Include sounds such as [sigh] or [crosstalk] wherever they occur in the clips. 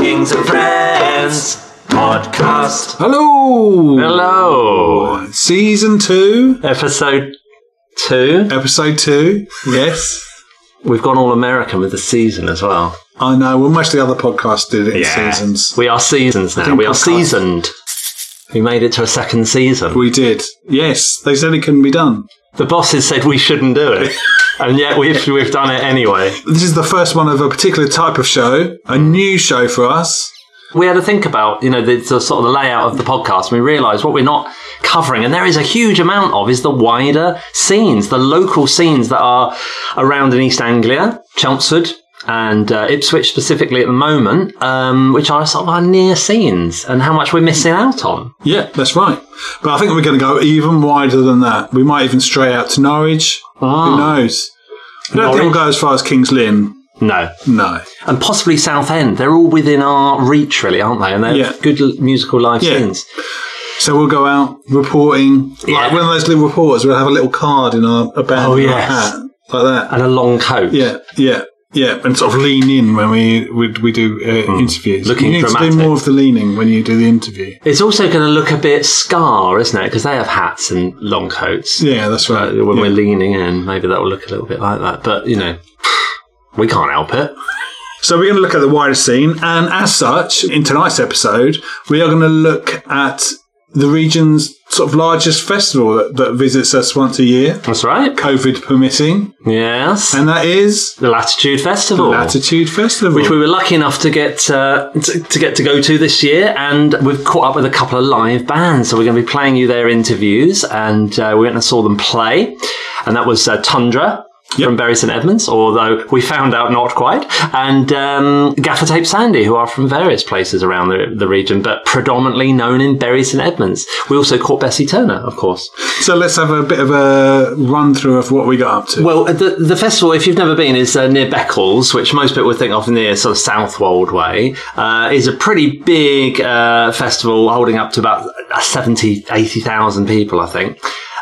Kings and Friends podcast. Hello. Hello. Season two, Episode two. episode two. Yes. We've gone all American with the season as well. I know. Well, most of the other podcasts did it in seasons. We are seasons now. think We are podcast- seasoned. We made it to a second season. We did. Yes. They said it couldn't be done. The bosses said we shouldn't do it, [laughs] and yet we've we've done it anyway. This is the first one of a particular type of show, a new show for us. we had to think about you know the, the sort of the layout of the podcast and we realized what we're not covering and there is a huge amount of is the wider scenes the local scenes that are around in east anglia chelmsford and uh, ipswich specifically at the moment um, which are sort of our near scenes and how much we're missing out on Yeah, that's right. But I think we're going to go even wider than that. We might even stray out to Norwich. Who knows? I don't think we'll go as far as King's Lynn. no No. and possibly southend they're all within our reach really aren't they and they're Yeah. good l- musical live Yeah. scenes So we'll go out reporting, like Yeah. one of those little reporters. We'll have a little card in our a band Oh, in our hat, like that. and a long coat Yeah, yeah, yeah, and sort of lean in when we we, we do uh, interviews. Hmm. Looking you need dramatic. to do more of the leaning when you do the interview. It's also going to look a bit scar, isn't it? Because they have hats and long coats. Yeah, that's right. Uh, when Yeah. we're leaning in, maybe that will look a little bit like that. But you know, we can't help it. So we're going to look at the wider scene, and as such, in tonight's episode, we are going to look at the region's sort of largest festival that, that visits us once a year, That's right. COVID permitting, Yes, and that is the Latitude Festival. Latitude Festival. which we were lucky enough to get uh, to, to get to go to this year, and we've caught up with a couple of live bands. So we're going to be playing you their interviews, and uh, we went and saw them play, and that was uh, Tundra. From Bury St Edmunds, although we found out not quite, and um, Gaffa Tape Sandy, who are from various places around the, the region, but predominantly known in Bury St Edmunds. We also caught Bessie Turner, of course. so let's have a bit of a run through of what we got up to. Well, the, the festival, if you've never been, is uh, near Beccles, which most people would think of near sort of Southwold way. Uh, is a pretty big uh, festival holding up to about 70, 80,000 people, I think.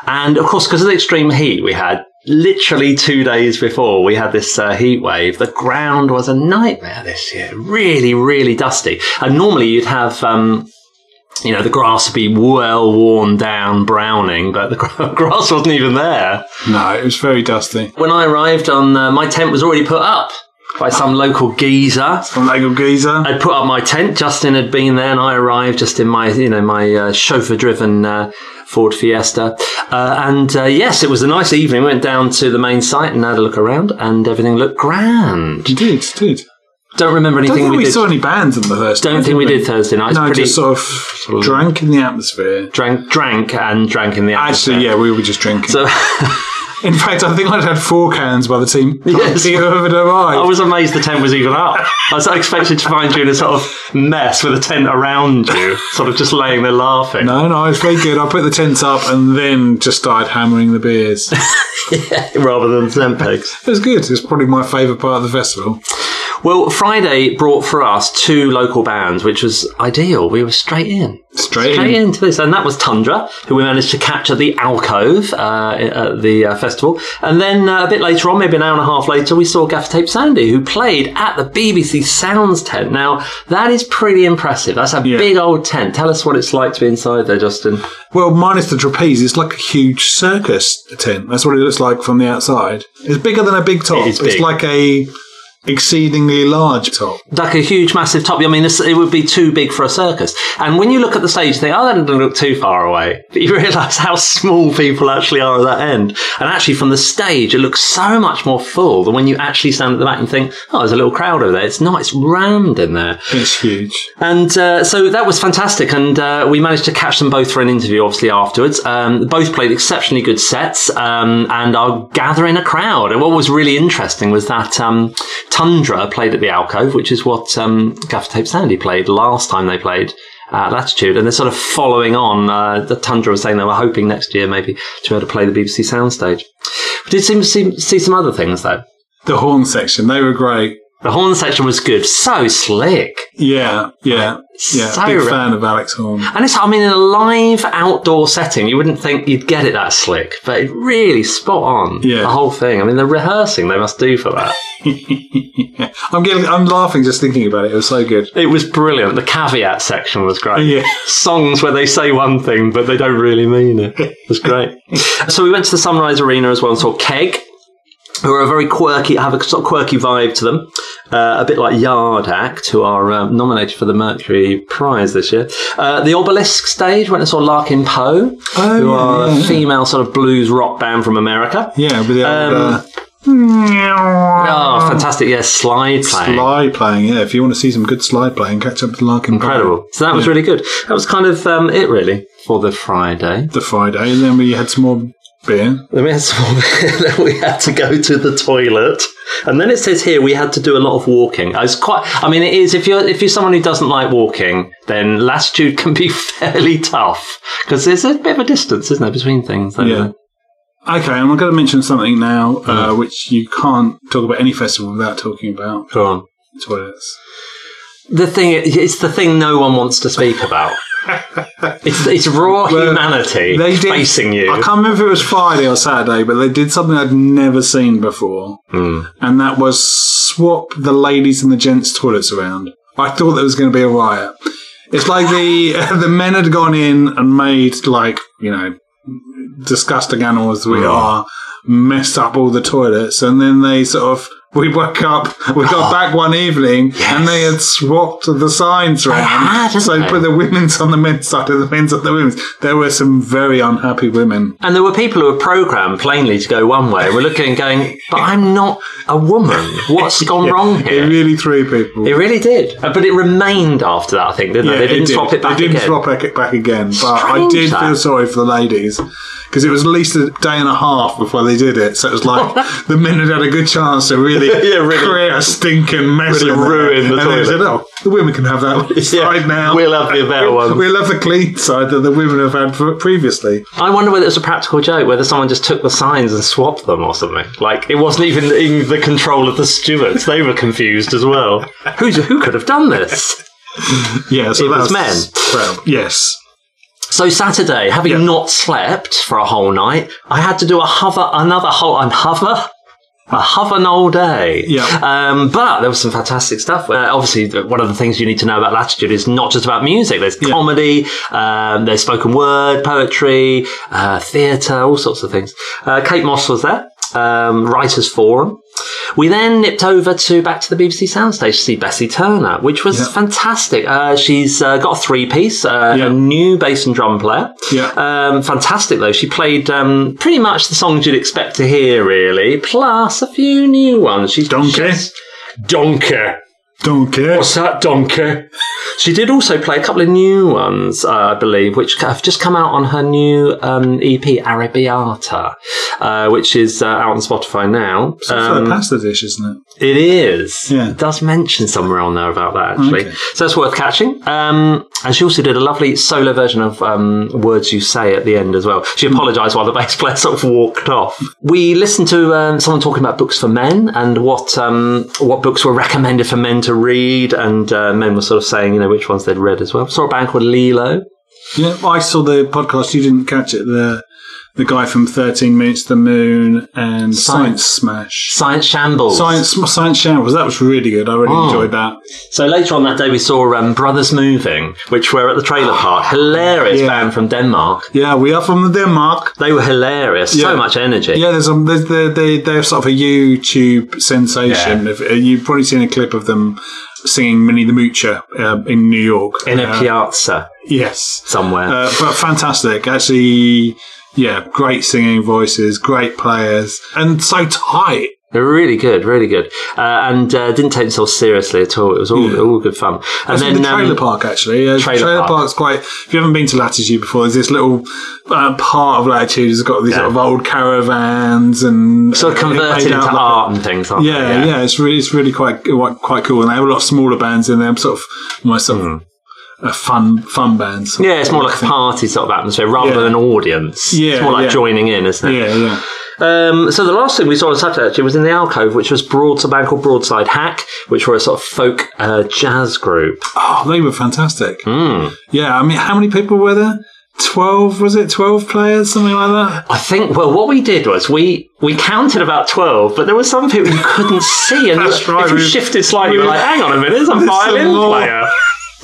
And of course, because of the extreme heat we had, literally two days before we had this uh, heat wave, the ground was a nightmare this year. Really, really dusty. And normally you'd have. Um, you know, the grass would be well worn down, browning, but the [laughs] grass wasn't even there. no, it was very dusty. When I arrived on, uh, my tent was already put up by some local geezer. From Lego Geezer. I'd put up my tent. Justin had been there, and I arrived just in my, you know, my uh, chauffeur-driven uh, Ford Fiesta. Uh, and uh, yes, it was a nice evening. Went down to the main site and had a look around, and everything looked grand. You did, did. Don't remember I don't anything think we, we, did. saw any bands on the first don't think we did did Thursday night. No, pretty just sort of of- drank in the atmosphere. drank, drank, and drank in the atmosphere. Actually, yeah, we were just drinking. So [laughs] in fact, I think I'd had four cans by the team. [laughs] Yes. The had arrived. I was amazed the tent was even up. I was expected to find you in a sort of mess with a tent around you, sort of just laying there laughing. no, no, it's very good. I put the tents up and then just started hammering the beers. [laughs] it rather than tent pegs. It was good. It's probably my favourite part of the festival. Well, Friday brought for us two local bands, which was ideal. We were straight in. Straight, Straight in. into this, and that was Tundra, who we managed to catch at the Alcove uh, at the uh, festival. And then uh, a bit later on, maybe an hour and a half later, we saw Gaffa Tape Sandy, who played at the BBC Sounds tent. Now, that is pretty impressive. That's a Yeah. big old tent. Tell us what it's like to be inside there, Justin. Well, minus the trapeze, it's like a huge circus tent. That's what it looks like from the outside. It's bigger than a big top. It is It's like a exceedingly large top. like a huge, massive top. I mean, this- it would be too big for a circus. And when you look at the stage, you think, oh, that doesn't look too far away. But [laughs] you realise how small people actually are at that end. And actually, from the stage, it looks so much more full than when you actually stand at the back and think, oh, there's a little crowd over there. It's not, it's rammed in there. It's huge. And uh, so that was fantastic. And uh, we managed to catch them both for an interview, obviously, afterwards. Um, both played exceptionally good sets um, and are gathering a crowd. And what was really interesting was that um, Tundra played at the Alcove, which is what um, Gaffa Tape Sandy played last time they played. At Latitude, and they're sort of following on. Uh, the Tundra was saying they were hoping next year maybe to be able to play the BBC soundstage. We did seem to see, see some other things though. The horn section, they were great. The horn section was good. So slick. Yeah, yeah, yeah. So Big fan of Alex Horne. And it's, I mean, in a live outdoor setting, you wouldn't think you'd get it that slick, but it really spot on. Yeah. The whole thing. I mean, the rehearsing they must do for that. [laughs] I'm getting, I'm laughing just thinking about it. It was so good. It was brilliant. The caveat section was great. Yeah. Songs where they say one thing, but they don't really mean it. It was great. [laughs] so we went to the Sunrise Arena as well and saw Keg. Who are a very quirky, have a sort of quirky vibe to them, uh, a bit like Yard Act, who are um, nominated for the Mercury Prize this year. Uh, the Obelisk stage went and saw Larkin Poe, Oh, who yeah, are yeah, a yeah. female sort of blues rock band from America. Yeah, with the old, Um, uh, Oh, fantastic! Yes, slide playing. slide playing. Yeah, if you want to see some good slide playing, catch up with Larkin. Poe. Incredible. So that was really good. That was kind of um, it, really, for the Friday. The Friday, and then we had some more beer. Then we had some, then we had to go to the toilet, and then it says here we had to do a lot of walking. I was quite. I mean, it is if you're if you're someone who doesn't like walking, then latitude [laughs] can be fairly tough because there's a bit of a distance, isn't there, between things? Yeah. there? Okay, and I'm going to mention something now, uh, which you can't talk about any festival without talking about Go on. toilets. The thing, it's the thing no one wants to speak about. [laughs] it's, it's raw Well, humanity They did, facing you. I can't remember if it was Friday or Saturday, but they did something I'd never seen before, Hmm. and that was swap the ladies and the gents' toilets around. I thought there was going to be a riot. It's like the [laughs] the men had gone in and made like you know disgusting animals we are, messed up all the toilets, and then they sort of. We woke up, we got back one evening, and they had swapped the signs around. had, so they? put the women's on the men's side and the men's on the women's. There were some very unhappy women. And there were people who were programmed plainly to go one way. We're looking and going, but I'm not a woman. What's gone [laughs] wrong here? It really threw people. It really did. Uh, But it remained after that, I think, didn't Yeah, they? They didn't did. swap it back They didn't again. swap it back again. But I did that. feel sorry for the ladies because it was at least a day and a half before they did it. So it was like [laughs] the men had had a good chance to really, [laughs] Yeah, really. create a stinking mess. Really ruin the and they toilet. said, "Oh, the women can have that [laughs] Yeah, side now. we'll have the better We'll- one." We'll have the clean side that the women have had previously." I wonder whether it was a practical joke, whether someone just took the signs and swapped them or something. Like, it wasn't even in the control of the stewards. They were confused as well. Who's, who could have done this? Yeah, so It that was men. Well, yes. So Saturday, having Yeah. not slept for a whole night, I had to do a hover, another whole, and hover, a hover all day. Yeah. Um, but there was some fantastic stuff. Uh, obviously, one of the things you need to know about Latitude is not just about music. There's Yeah. comedy, um, there's spoken word, poetry, uh, theatre, all sorts of things. Uh, Kate Moss was there. Um, Writers Forum. We then nipped over to back to the BBC Soundstage to see Bessie Turner, which was Yeah. fantastic. Uh, she's uh, got a three piece, uh, Yeah. a new bass and drum player. Yeah. Um, fantastic though. She played um, pretty much the songs you'd expect to hear, really, plus a few new ones. She's Donkey. Donkey. Don't. What's that, Donkey? She did also play a couple of new ones, uh, I believe, which have just come out on her new um, EP, Arabiata, uh, which is uh, out on Spotify now. It's Um, a pasta dish, isn't it? it is. Yeah. It does mention somewhere on there about that, actually. Okay. So that's worth catching. Um, and she also did a lovely solo version of um, Words You Say at the end as well. She apologised while the bass player [laughs] sort of walked off. We listened to um, someone talking about books for men and what um, what books were recommended for men to read. And uh, men were sort of saying, you know, which ones they'd read as well. Saw a band called Lilo. Yeah, I saw the podcast. You didn't catch it. The the guy from Thirteen Minutes to the Moon and Science. Science, Smash. Science Shambles. Science Science Shambles. That was really good. I really Oh. enjoyed that. So later on that day, we saw um, Brothers Moving, which were at the trailer [gasps] park. Hilarious Yeah. band from Denmark. Yeah, we are from Denmark. They were hilarious. Yeah. So much energy. Yeah, there's a there's, they're, they they're sort of a YouTube sensation. If, uh, you've probably seen a clip of them singing "Minnie the Moocher" uh, in New York. In a Uh, piazza Yes, somewhere. uh, but fantastic. Actually, yeah, great singing voices, great players, and so tight. Really good, really good, uh, and uh, didn't take themselves seriously at all. It was all, Yeah. all good fun. And That's then the trailer um, park actually. Uh, Trailer trailer, Park. park's quite. If you haven't been to Latitude before, there's this little uh, part of Latitude that's got these Yeah. sort of old caravans and sort of converted into like- art and things. Aren't Yeah, they? yeah, it's really, it's really quite, quite, cool. And they have a lot of smaller bands in them, sort of almost sort of a fun, fun Hmm. Yeah, it's more like a party sort of atmosphere rather Yeah. than an audience. Yeah, it's more like yeah. joining in, isn't it? Yeah, yeah. Um, so the last thing we saw on Saturday actually was in the alcove, which was broad, a band called Broadside Hack, which were a sort of folk uh, jazz group. Oh, they were fantastic. Hmm. Yeah, I mean, how many people were there? 12, was it? 12 players, something like that? I think. Well, what we did was we we counted about twelve, but there were some people you couldn't see, and That's you- right, if you shifted slightly, you were like, "Hang on a minute, there's a [laughs] violin more." player."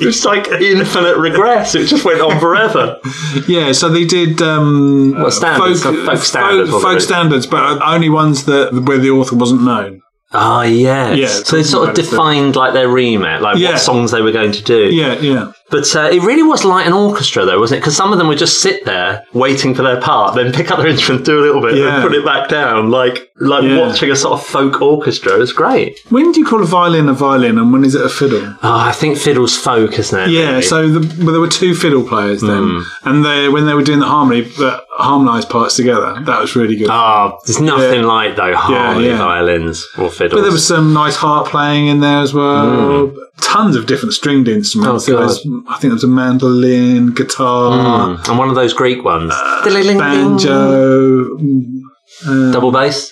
It was like infinite regress. It just went on forever. [laughs] Yeah, so they did um, What, standards? Folk standards, folk, folk standards, but only ones that where the author wasn't known. Ah, yes. Yeah, so they sort of something like that. defined like their remit, like Yeah. what songs they were going to do. Yeah, yeah. But uh, it really was like an orchestra, though, wasn't it? Because some of them would just sit there waiting for their part, then pick up their instrument, do a little bit, Yeah. and put it back down, like like Yeah. watching a sort of folk orchestra. It was great. When do you call a violin a violin, and when is it a fiddle? Oh, I think fiddle's folk, isn't it? Yeah, really? so the, well, there were two fiddle players then, and they when they were doing the harmony, the harmonised parts together. That was really good. Oh, there's nothing Yeah. like though harmony yeah. violins or fiddles. But there was some nice harp playing in there as well. Tons of different stringed instruments. Oh, was, I think there was a mandolin, guitar, Mm, and one of those Greek ones, Uh, banjo, mm, double bass,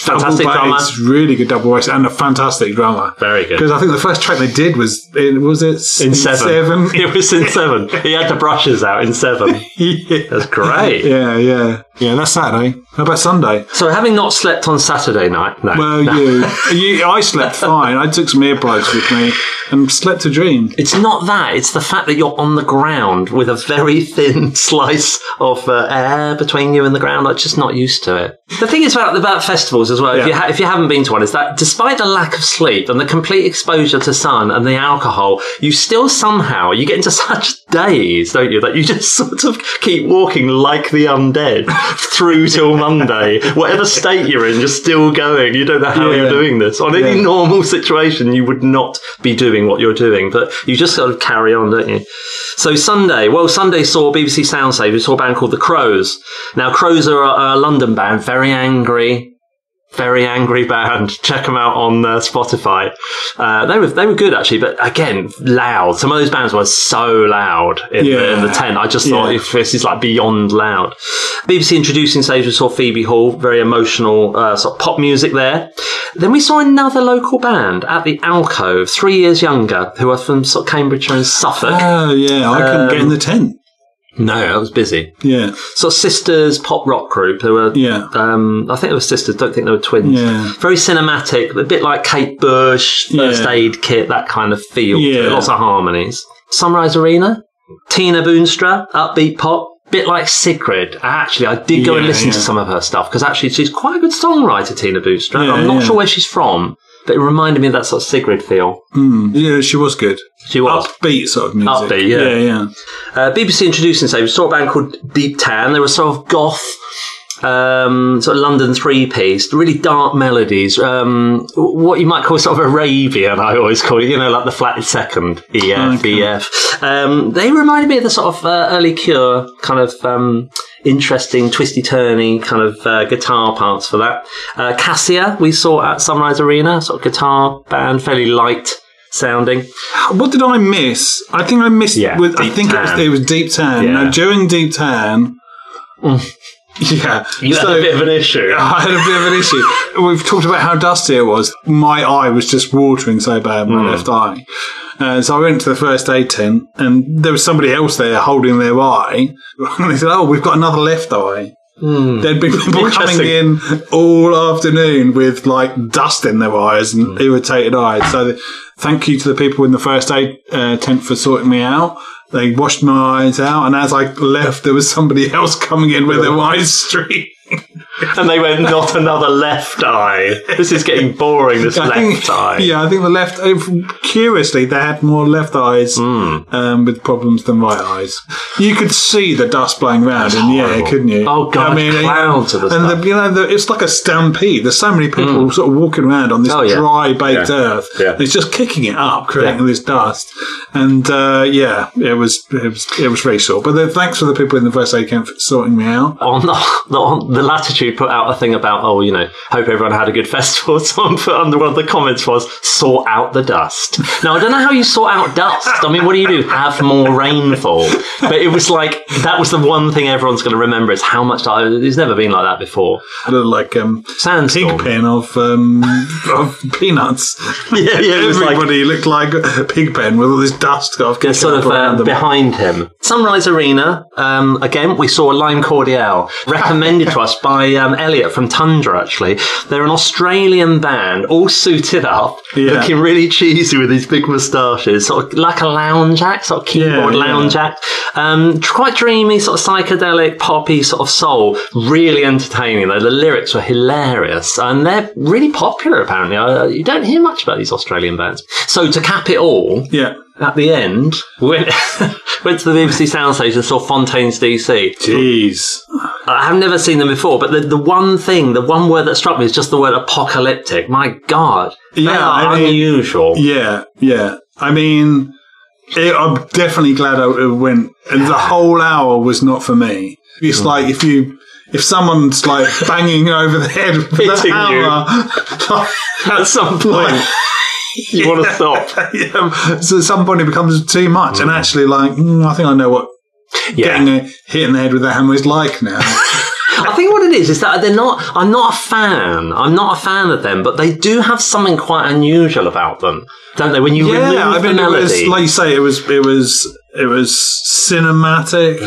fantastic double drummer, bass, really good double bass, and a fantastic drummer. very good. Because I think the first track they did was in, was it In seven. [laughs] it was in seven. He had the brushes out in seven. [laughs] yeah. That's great. yeah, yeah, yeah. That's Saturday. How about Sunday? So, having not slept on Saturday night, no, Well, you, [laughs] you, I slept fine. I took some earplugs with me and slept a dream. It's not that. It's the fact that you're on the ground with a very [laughs] thin slice of uh, air between you and the ground. I'm just not used to it. The thing is about about festivals as well. If you ha- if you haven't been to one, is that despite the lack of sleep and the complete exposure to sun and the alcohol, you still somehow you get into [laughs] such days, don't you, that you just sort of keep walking like the undead through till Monday. Whatever state you're in, you're still going. You don't know how Yeah. you're doing this. On any Yeah. normal situation, you would not be doing what you're doing, but you just sort of carry on, don't you? So Sunday, well, Sunday saw BBC Soundstage. We saw a band called the Crows. Now, Crows are a, a London band, very angry. Very angry band. [laughs] Check them out on uh, Spotify. Uh, they were they were good actually, but again loud. Some of those bands were so loud in, the, in the tent. I just thought Yeah. if this is like beyond loud. BBC introducing stage, we saw Phoebe Hall, very emotional uh, sort of pop music there. Then we saw another local band at the Alcove, three years younger, who are from sort of Cambridgeshire and Suffolk. Oh, yeah. I couldn't get in the tent. No, I was busy. Yeah, Sort of sisters pop rock group. They were, yeah, um, I think they were sisters. Don't think they were twins. yeah. Very cinematic, a bit like Kate Bush, First Yeah. Aid Kit, that kind of feel. Yeah. Lots of harmonies. Sunrise Arena, Tina Boonstra, upbeat pop. Bit like Sigrid. Actually, I did go and Yeah, listen to some of her stuff because actually she's quite a good songwriter, Tina Boonstra. I'm not sure where she's from, but it reminded me of that sort of Sigrid feel. Mm, yeah, she was good. She was. Upbeat sort of music. Upbeat, yeah. Yeah, yeah. Uh, BBC introducing say we saw a band called Deep Tan. They were sort of goth, um, sort of London three piece, really dark melodies. Um, what you might call sort of Arabian, I always call it. You know, like the flatted second, EF, Okay. EF. Um, they reminded me of the sort of uh, early Cure kind of. Interesting, twisty, turny kind of uh, guitar parts for that. Uh, Cassia, we saw at Sunrise Arena, sort of guitar band, fairly light sounding. What did I miss? I think I missed. Yeah, with, I think it was, it was Deep Tan. Yeah. Now, during Deep Tan, [laughs] yeah, You had a bit of an issue. [laughs] I had a bit of an issue. We've talked about how dusty it was. My eye was just watering so bad, my left eye. Uh, so I went to the first aid tent, and there was somebody else there holding their eye. [laughs] And they said, "Oh, we've got another left eye." There'd been people coming in all afternoon with like dust in their eyes and irritated eyes. So, the, thank you to the people in the first aid uh, tent for sorting me out. They washed my eyes out, and as I left, there was somebody [laughs] else coming in with their eyes streaked. [laughs] And they went, not another left eye. This is getting boring, this [laughs] I left think, eye. [laughs] Yeah, I think the left. uh, Curiously, they had more left eyes Hmm. um, with problems than right eyes. You could see the dust blowing around in the air, couldn't you? Oh, God, clouds of the and. The, you know, the, it's like a stampede. There's so many people sort of walking around on this Oh, yeah. dry baked Yeah. earth. Yeah. It's just kicking it up, creating this dust. And uh, yeah, it was it was it was very sore. But then, thanks for the people in the first aid camp for sorting me out. On the, on the Latitude put out a thing about, oh, you know, hope everyone had a good [laughs] festival. Someone put under one of the comments was, sort out the dust. Now, I don't know how you sort out dust. I mean, what do you do? Have more rainfall. But it was like, that was the one thing everyone's going to remember is how much, it's never been like that before. I look like um, Sandstorm. Pigpen of, um, [laughs] of peanuts. [laughs] Yeah, yeah, it was like- Everybody looked like Pigpen with all this dust off. They're sort of uh, behind him. Sunrise Arena, um, again, we saw Lime Cordial recommended to us by um, Elliot from Tundra, actually. They're an Australian band, all suited up, Yeah. looking really cheesy with these big moustaches, sort of like a lounge act, sort of keyboard Yeah, lounge act. Um, quite dreamy, sort of psychedelic, poppy sort of soul. Really entertaining, though. The lyrics were hilarious, and they're really popular, apparently. Uh, you don't hear much about these Australian bands. So, to cap it all, Yeah. at the end, [laughs] went, went to the BBC soundstage and saw Fontaines DC. Jeez. I have never seen them before, but the, the one thing, the one word that struck me is just the word apocalyptic. My God. They Yeah, are I mean- unusual. Yeah, yeah. I mean, it, I'm definitely glad I went. And the whole hour was not for me. It's Hmm. like if you. If someone's like banging over the head for the Hitting you. [laughs] At some [laughs] point, you want to stop. [laughs] yeah, so at some point it becomes too much, and actually, like, mm, I think I know what Hmm. Yeah. getting a, hit in the head with a hammer is like now. [laughs] I think what it is is that they're not. I'm not a fan. I'm not a fan of them, but they do have something quite unusual about them, don't they? When you remove yeah, I the mean, it melody, was like you say, it was it was it was cinematic.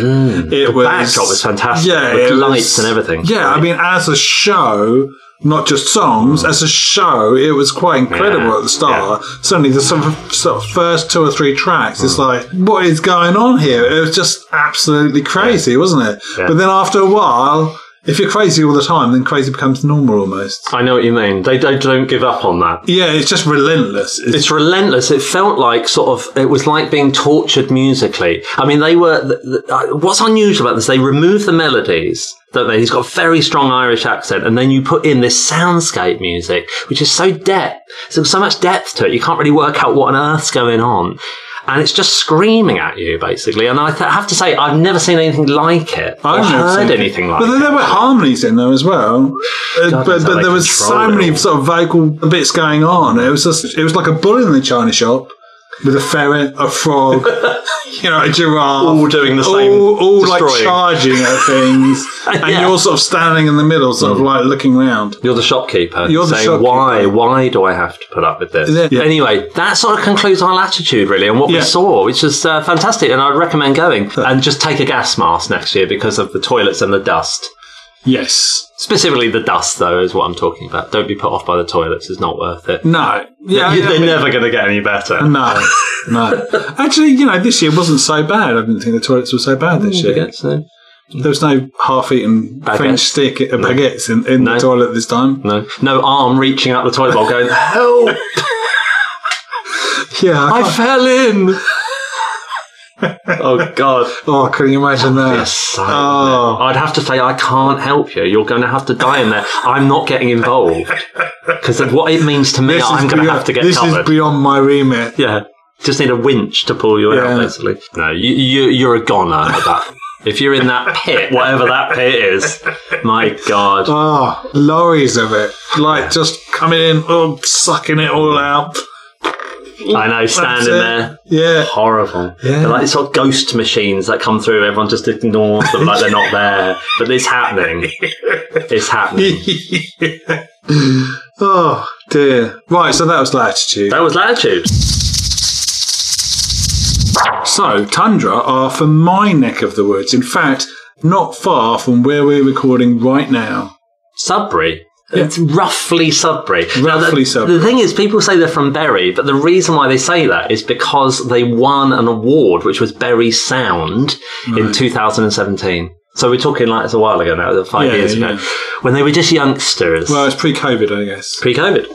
it was Mm. backdrop was fantastic, Yeah, with it lights and everything. Yeah, I mean, as a show, not just songs, as a show, it was quite incredible Yeah, at the start. Suddenly, the sort of, sort of first two or three tracks, it's hmm. like, what is going on here? It was just absolutely crazy, wasn't it? Yeah. But then after a while. If you're crazy all the time, then crazy becomes normal almost. I know what you mean. They don't, don't give up on that. Yeah, it's just relentless. It's, It's relentless. It felt like sort of, it was like being tortured musically. I mean, they were, th th uh, what's unusual about this, they remove the melodies, don't they? He's got a very strong Irish accent, and then you put in this soundscape music, which is so depth, so, so much depth to it, you can't really work out what on earth's going on. And it's just screaming at you, basically. And I th- have to say, I've never seen anything like it. I've never heard anything like it. But it. there were harmonies in there as well. Uh, but but there was so many sort of vocal bits going on. It was just it was like a bull in the china shop with a ferret, a frog, [laughs] you know, a giraffe, All doing the same, all, all like charging at things, [laughs] and Yeah. You're sort of standing in the middle, sort of like looking round. You're the shopkeeper. You're the saying, shopkeeper. Why? Why do I have to put up with this? Yeah. Anyway, that sort of concludes our latitude, really, and what we saw, which is uh, fantastic. And I'd recommend going and just take a gas mask next year because of the toilets and the dust. Yes. Specifically, the dust, though, is what I'm talking about. Don't be put off by the toilets; it's not worth it. No. Yeah. I They're never going to get any better. No. [laughs] No. Actually, you know, this year wasn't so bad. I didn't think the toilets were so bad this year. Baguettes, no? There was no half-eaten Baguettes? French stick uh, baguettes in, in No. the toilet this time. no, no arm reaching out the toilet bowl, going, [laughs] "Help! Yeah, I I fell in." Oh God! oh, can you imagine that? Yes. Oh. I'd have to say, I can't help you. You're going to have to die in there. I'm not getting involved. [laughs] Because of what it means to me, This I'm going to have to get This covered. is beyond my remit. yeah. Just need a winch to pull you out, basically. No, you, you, you're a goner at that. If you're in that pit, whatever that pit is, my God. Oh, lorries of it, like just coming in, oh, sucking it all out. I know, standing there. Yeah, Horrible. Yeah. They're like these sort of ghost machines that come through. Everyone just ignores them like they're not there. But it's happening. It's happening. [laughs] oh dear. Right, so that was latitude. That was Latitude. So Tundra are from my neck of the woods. In fact, not far from where we're recording right now. Sudbury. Yeah. It's roughly Sudbury. Now, Roughly the, Sudbury. The thing is, people say they're from Bury, but the reason why they say that is because they won an award, which was Bury Sound, in 2017. So we're talking like it's a while ago now, five Yeah, years ago, yeah. when they were just youngsters, Well, it's pre-COVID, I guess. pre-COVID.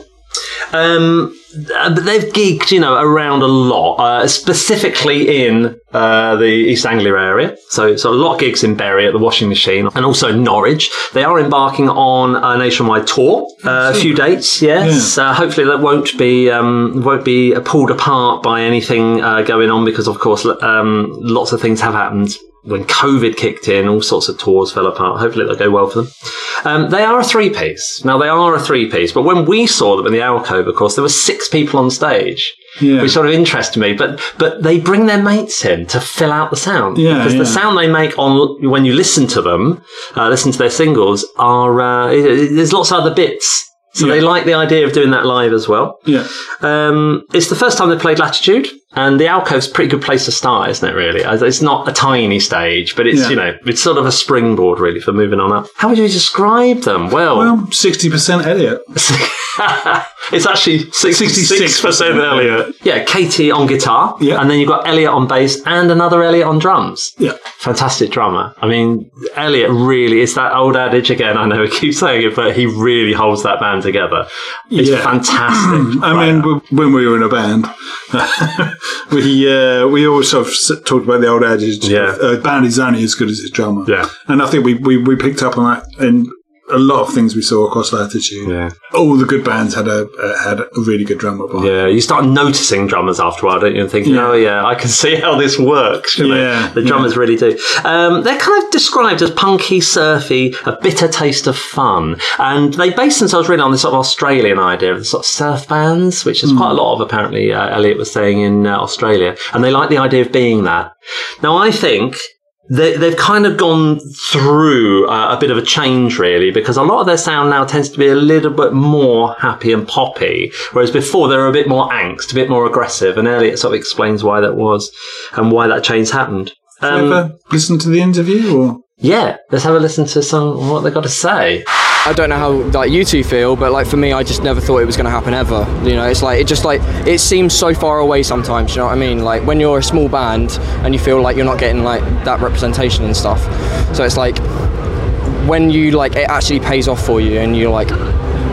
Um, uh, but they've gigged, you know, around a lot, uh, specifically in uh, the East Anglia area. So, so a lot of gigs in Bury at the Washing Machine, and also Norwich. They are embarking on a nationwide tour. Uh, a few dates, yes. Uh, hopefully, that won't be um, won't be pulled apart by anything uh, going on, because of course, um, lots of things have happened when COVID kicked in, all sorts of tours fell apart. Hopefully they'll go well for them. Um, they are a three piece. Now they are a three piece, but when we saw them in the alcove, of course, there were six people on stage. Yeah. Which sort of interested me, but but they bring their mates in to fill out the sound. Yeah, because yeah. the sound they make on when you listen to them, uh, listen to their singles, are uh, there's lots of other bits. So they like the idea of doing that live as well. Yeah. Um, it's the first time they played Latitude, and the alcove's a pretty good place to start, isn't it? Really, it's not a tiny stage, but it's Yeah. you know it's sort of a springboard really for moving on up. How would you describe them? Well, Well, sixty percent Elliot. [laughs] [laughs] it's actually sixty-six percent 66%, Elliot. Yeah, Katie on guitar, Yeah. and then you've got Elliot on bass, and another Elliot on drums. Yeah. Fantastic drummer. I mean, Elliot really is that old adage again. I know I keep saying it, but he really holds that band together. He's Yeah. fantastic. [clears throat] I mean, when we were in a band, [laughs] we uh, we always sort of talked about the old adage. Yeah. a band is only as good as its drummer. Yeah. and I think we, we, we picked up on that in a lot of things we saw across Latitude. Yeah. all the good bands had a uh, had a really good drummer. Behind. Yeah, you start noticing drummers after a while, don't you? And thinking, Yeah. oh yeah, I can see how this works. You know? Yeah, the drummers really do. Um, they're kind of described as punky, surfy, a bitter taste of fun, and they base themselves really on this sort of Australian idea of the sort of surf bands, which is quite a lot of apparently. Uh, Elliot was saying in uh, Australia, and they like the idea of being that. Now, I think they, they've kind of gone through uh, a bit of a change, really, because a lot of their sound now tends to be a little bit more happy and poppy, whereas before they were a bit more angst, a bit more aggressive. And Elliot sort of explains why that was and why that change happened. Have Um, ever listened to the interview or? yeah, let's have a listen to some what they've got to say. I don't know how like you two feel, but like for me, I just never thought it was going to happen ever. You know, it's like it just like it seems so far away sometimes. You know what I mean? Like when you're a small band and you feel like you're not getting like that representation and stuff. So it's like when you like it actually pays off for you and you're like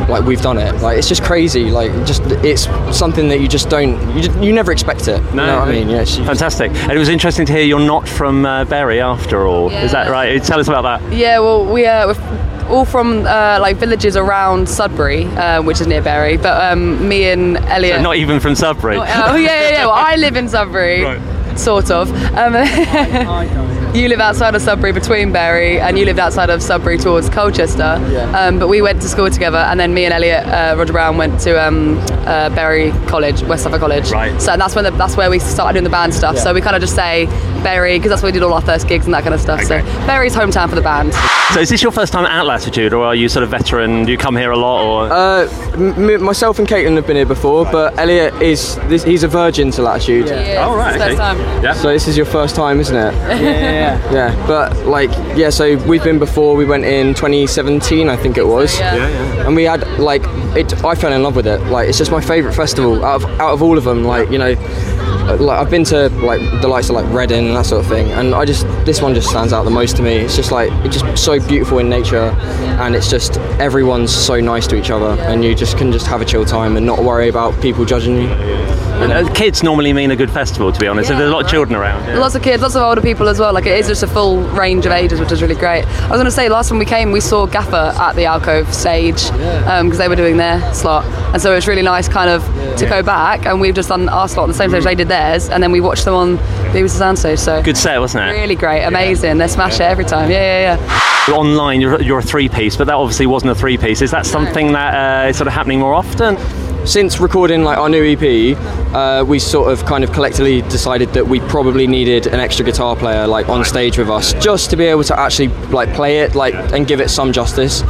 like we've done it like it's just crazy like just it's something that you just don't you, just, you never expect it you know what I mean yeah it's- Fantastic. And it was interesting to hear you're not from uh, Bury after all. Is that right? Tell us about that. Yeah, well, we uh, we're all from uh, like villages around Sudbury, uh, which is near Bury. But um, me and Elliot. Not even from Sudbury. Oh yeah, yeah, yeah. Well, I live in Sudbury, [laughs] Right. sort of. Um, [laughs] you live outside of Sudbury, between Bury, and you lived outside of Sudbury towards Colchester. Um, but we went to school together, and then me and Elliot, uh, Roger Brown, went to um, uh, Bury College, West Suffolk College. Right. So and that's when the, that's where we started doing the band stuff. So we kind of just say Bury because that's where we did all our first gigs and that kind of stuff. Okay. So Bury's hometown for the band. So is this your first time at Latitude, or are you sort of veteran? Do you come here a lot, or Uh, m- m- myself and Caitlin have been here before, but Elliot is this, he's a virgin to Latitude. Yeah, Oh, right, it's okay. first time. yeah? So this is your first time, isn't it? [laughs] Yeah, yeah. But like, yeah. So we've been before. We went in 2017, I think it was. Yeah. Yeah and we had like it. I fell in love with it. Like it's just my favourite festival out of out of all of them. Like you know, like I've been to like the likes of like Reading and that sort of thing, and I just this one just stands out the most to me. It's just like it's just so beautiful in nature, and it's just everyone's so nice to each other, and you just can just have a chill time and not worry about people judging you. And, uh, kids normally mean a good festival, to be honest. Yeah. There's a lot of children around. yeah. Lots of kids, lots of older people as well. Like it is just a full range of ages, which is really great. I was going to say, last time we came, we saw Gaffa at the Alcove stage because they were doing their slot, and so it was really nice, kind of, to go back. And we've just done our slot on the same stage they did theirs, and then we watched them on BBC Soundstage. So Good set, wasn't it? really great, amazing. They smash it every time. Yeah, yeah, yeah. Online, you're, you're a three-piece, but that obviously wasn't a three-piece. Is that something that uh, is sort of happening more often? Since recording like our new EP, uh, we sort of kind of collectively decided that we probably needed an extra guitar player like on stage with us, just to be able to actually like play it like and give it some justice.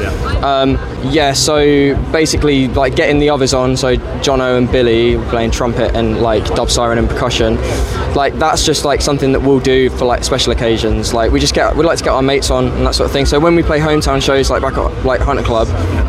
Um, yeah. So basically, like getting the others on, so Jono and Billy playing trumpet and like dub siren and percussion, like that's just like something that we'll do for like special occasions. Like we just get we like to get our mates on and that sort of thing. So when we play hometown shows like back at like Hunter Club,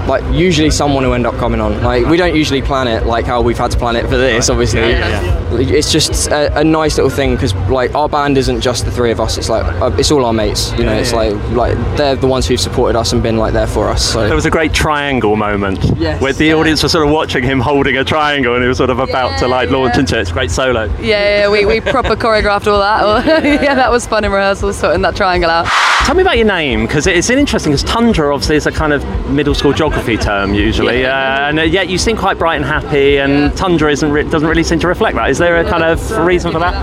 like usually someone will end up coming on. Like we don't usually plan it like how we've had to plan it for this. Obviously, it's just a, a nice little thing because like our band isn't just the three of us. It's like uh, it's all our mates. You know, it's like like they're the ones who've supported us and been like there for us. So There was a great triangle moment Yes. where the audience was sort of watching him holding a triangle and he was sort of about to like launch yeah. into it. It's a great solo. Yeah, yeah, we, we proper choreographed all that. [laughs] [laughs] yeah, that was fun in rehearsal, sorting that triangle out. Tell me about your name because it's interesting because tundra obviously is a kind of middle school geography term usually, uh, and uh, yet you seem quite bright and happy, and tundra isn't re- doesn't really seem to reflect that. Is there a kind of reason for that?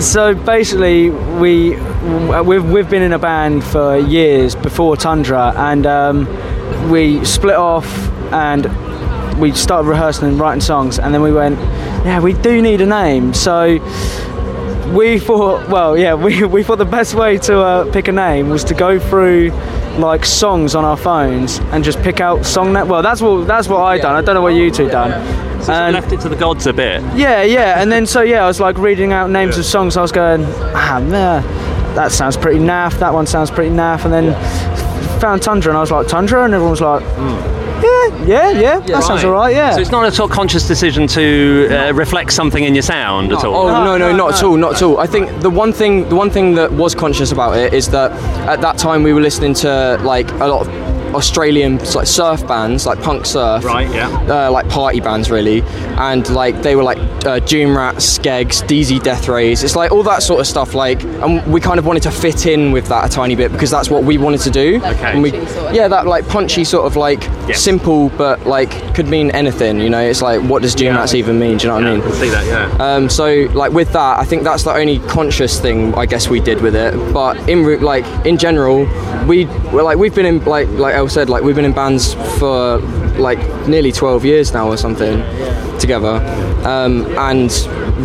So basically, we we've, we've been in a band for years before Tundra, and um, we split off and we started rehearsing and writing songs, and then we went, yeah, we do need a name, so. We thought, well, yeah, we, [laughs] we thought the best way to uh, pick a name was to go through like songs on our phones and just pick out song net. Well, that's what that's what I done. I don't know what you two done. So And- left it to the gods a bit. yeah, yeah, and then so yeah, I was like reading out names of songs. I was going, ah, nah, that sounds pretty naff. That one sounds pretty naff. And then found Tundra, and I was like, Tundra, and everyone was like, yeah, yeah, yeah, that sounds alright. Yeah. So it's not a sort conscious decision to uh, reflect something in your sound at all. Oh no, no, not at all, not at all. I think the one thing, the one thing that was conscious about it is that at that time we were listening to like a lot of Australian like surf bands, like punk surf, Right, yeah. uh, like party bands really, and like they were like uh, Dune Rats, Skegss, DZ Deathrays. It's like all that sort of stuff. Like, and we kind of wanted to fit in with that a tiny bit because that's what we wanted to do. Okay. And we, sort of yeah, that like punchy sort of like Yes. simple, but like could mean anything. You know, it's like what does Dune Rats even mean? Do you know what I I mean? can see that, yeah. Um, so like with that, I think that's the only conscious thing I guess we did with it. But in like in general, we we're like we've been in like like El said like we've been in bands for like nearly 12 years now or something together, um, and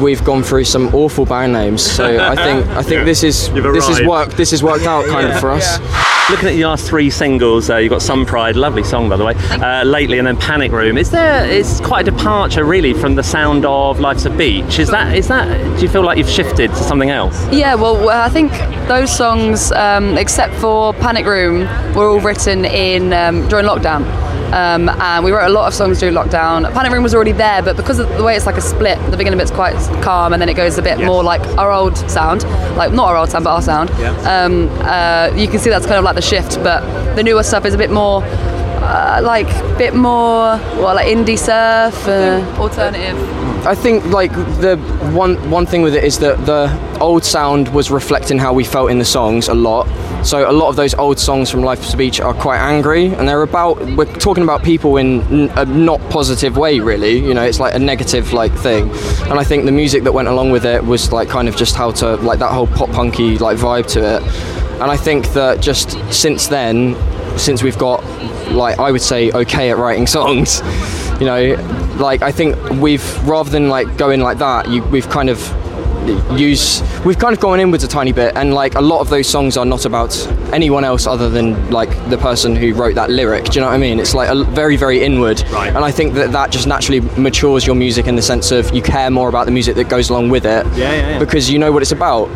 we've gone through some awful band names. So I [laughs] think I think this is You've this is arrived. worked this has worked out kind of for us. Looking at your last three singles, uh, you've got Sunpride, lovely song by the way, uh, lately, and then Panic Room. Is there? It's quite a departure, really, from the sound of Life's a Beach. Is that? Is that? Do you feel like you've shifted to something else? Yeah, well, I think those songs, um, except for Panic Room, were all written in um, during lockdown. Um, and we wrote a lot of songs during lockdown. Panic Room was already there, but because of the way it's like a split, the beginning bit's quite calm, and then it goes a bit more like our old sound, like not our old sound, but our sound. Yeah. Um, uh, you can see that's kind of like the shift, but the newer stuff is a bit more. Uh, like bit more well like indie surf uh, alternative I think like the one one thing with it is that the old sound was reflecting how we felt in the songs a lot. So a lot of those old songs from Life a Beach are quite angry, and they're about we're talking about people in a not positive way, really. You know, it's like a negative like thing. And I think the music that went along with it was like kind of just how to like that whole pop punky like vibe to it. And I think that just since then, since we've got like I would say okay at writing [laughs] songs, you know, like I think we've rather than like going like that, you, we've kind of use we've kind of gone inwards a tiny bit and like a lot of those songs are not about anyone else other than like the person who wrote that lyric do you know what i mean it's like a, very very inward Right. and i think that that just naturally matures your music in the sense of you care more about the music that goes along with it Yeah, yeah, yeah. because you know what it's about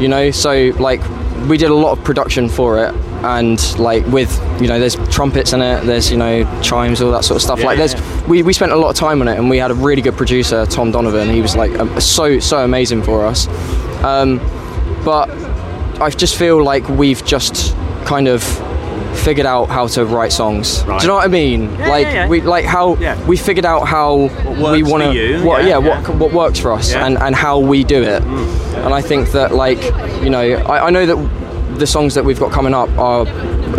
you know so like we did a lot of production for it and like with you know there's trumpets in it there's you know chimes all that sort of stuff Yeah, like yeah, there's we, we spent a lot of time on it and we had a really good producer tom donovan he was like um, so so amazing for us um, but i just feel like we've just kind of figured out how to write songs Right. do you know what i mean like yeah, yeah. we like how Yeah. we figured out how we want to what yeah, yeah, yeah. what what works for us Yeah. Mm. and and how we do it and i think that like you know I, I know that the songs that we've got coming up are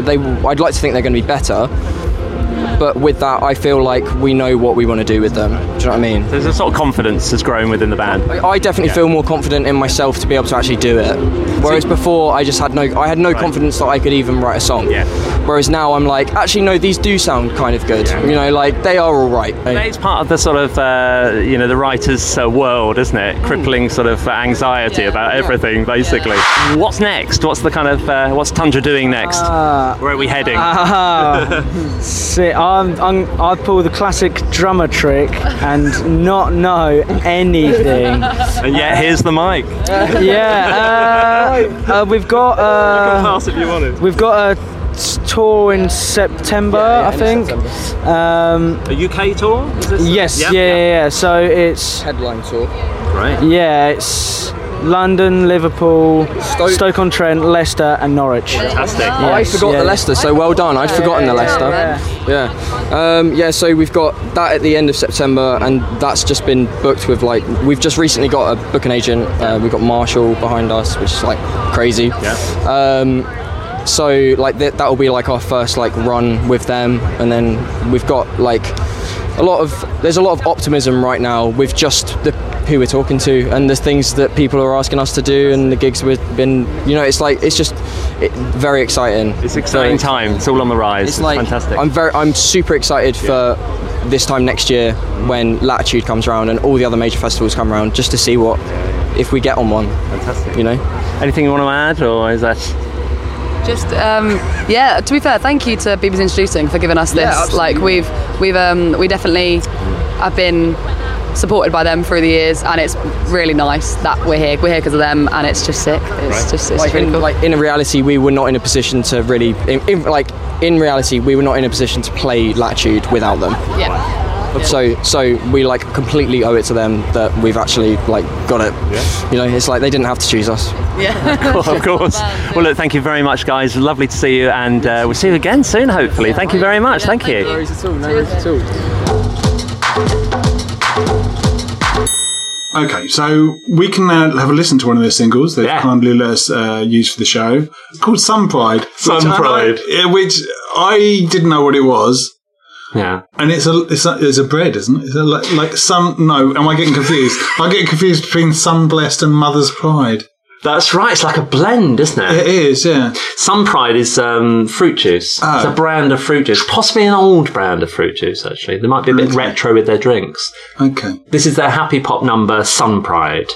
they i'd like to think they're going to be better but with that i feel like we know what we want to do with them do you know what i mean There's a sort of confidence that's grown within the band. I I definitely feel more confident in myself to be able to actually do it. Whereas before, I just had no, I had no confidence that I could even write a song. Yeah. Whereas now, I'm like, actually, no, these do sound kind of good. Yeah. You know, like they are all right. It's part of the sort of uh, you know the writer's uh, world, isn't it? Crippling sort of uh, anxiety Yeah. about everything, basically. What's next? What's the kind of uh, what's Tundra doing next? Where are we heading? Ah, [laughs] see, I'm, I'm, I pull the classic drummer trick and not know anything. and yet here's the mic. yeah, uh, uh, we've got uh, Pass if you wanted. we've got a s- tour in September, I think. Um, A UK tour? Is this yes, Yep, yeah, yeah, yeah. So it's Headline tour. Right. yeah, it's London, Liverpool, Stoke, on Trent, Leicester, and Norwich. Fantastic. Oh, I forgot yeah. the Leicester, so well done. I'd forgotten the Leicester. Yeah. Um, yeah, so we've got that at the end of September, and that's just been booked with like, we've just recently got a booking agent. Uh, we've got Marshall behind us, which is like crazy. Yeah. Um, so like that that'll be like our first like run with them, and then we've got like a lot of there's a lot of optimism right now with just the who we're talking to and the things that people are asking us to do and the gigs we've been you know it's like it's just it, very exciting It's exciting So time. It's all on the rise. it's like fantastic. I'm very I'm super excited for this time next year when Latitude comes around and all the other major festivals come around just to see what if we get on one fantastic. you know Anything you want to add, or is that? Just um, yeah. To be fair, thank you to BBC Introducing for giving us this. Yeah, like we've we've um, we definitely I've been supported by them through the years, and it's really nice that we're here. We're here because of them, and it's just sick. It's just it's like, really in, cool. like in reality we were not in a position to really in, in, like in reality we were not in a position to play Latitude without them yeah. So so we like completely owe it to them that we've actually like got it. Yeah. You know, it's like they didn't have to choose us. Yeah. [laughs] Of course. Well, look, thank you very much, guys. Lovely to see you, and uh, we'll see you again soon, hopefully. Thank you very much. thank you. Okay, so we can now have a listen to one of their singles they've Yeah. kindly let us uh, use for the show. Called Sunpride. Sun which I- Pride. yeah, which I didn't know what it was. Yeah. And it's a it's a, it's a bread, isn't it? It's a, like, like sun. No, am I getting confused? I get confused between Sunblest and mother's pride. That's right. It's like a blend, isn't it? It is, yeah. Sun Pride is um, fruit juice. Oh. It's a brand of fruit juice, possibly an old brand of fruit juice. Actually, they might be a bit retro with their drinks. Okay. This is their happy pop number, Sunpride.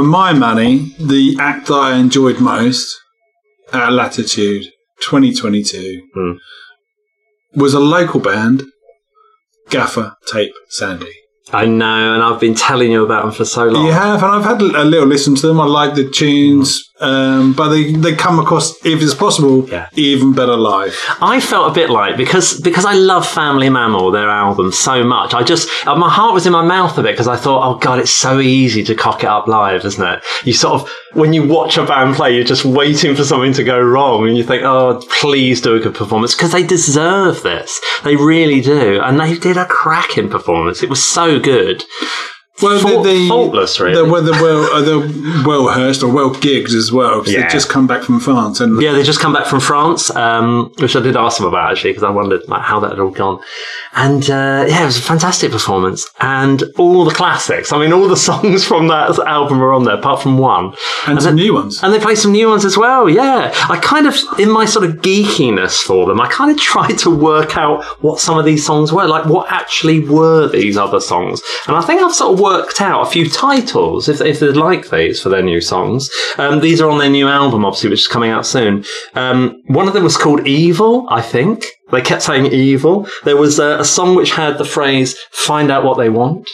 For my money, the act that I enjoyed most at Latitude 2022 Hmm. was a local band, Gaffa Tape Sandy. I know, and I've been telling you about them for so long. You have, and I've had a little listen to them. I like the tunes. Um, but they, they come across, if it's possible, Yeah. even better live. I felt a bit like because because I love Family Mammal, their album so much. I just uh, my heart was in my mouth a bit because I thought, oh god, it's so easy to cock it up live, isn't it? You sort of when you watch a band play, you're just waiting for something to go wrong, and you think, oh, please do a good performance because they deserve this. They really do, and they did a cracking performance. It was so good. Well, Fault- faultless, really. They're, well, they're well, uh, they're well rehearsed or well gigged as well because Yeah. they've just come back from France and Yeah, they just come back from France, um, which I did ask them about actually because I wondered like how that had all gone. And uh, yeah, it was a fantastic performance, and all the classics. I mean, all the [laughs] songs from that album are on there, apart from one. and some new ones. And they play some new ones as well. Yeah, I kind of, in my sort of geekiness for them, I kind of [laughs] tried to work out what some of these songs were, like what actually were these other songs. And I think I've sort of worked out a few titles if, if they'd like these for their new songs. Um, these are on their new album, obviously, which is coming out soon. Um, one of them was called Evil, I think. They kept saying evil. There was a, a song which had the phrase "Find out what they want."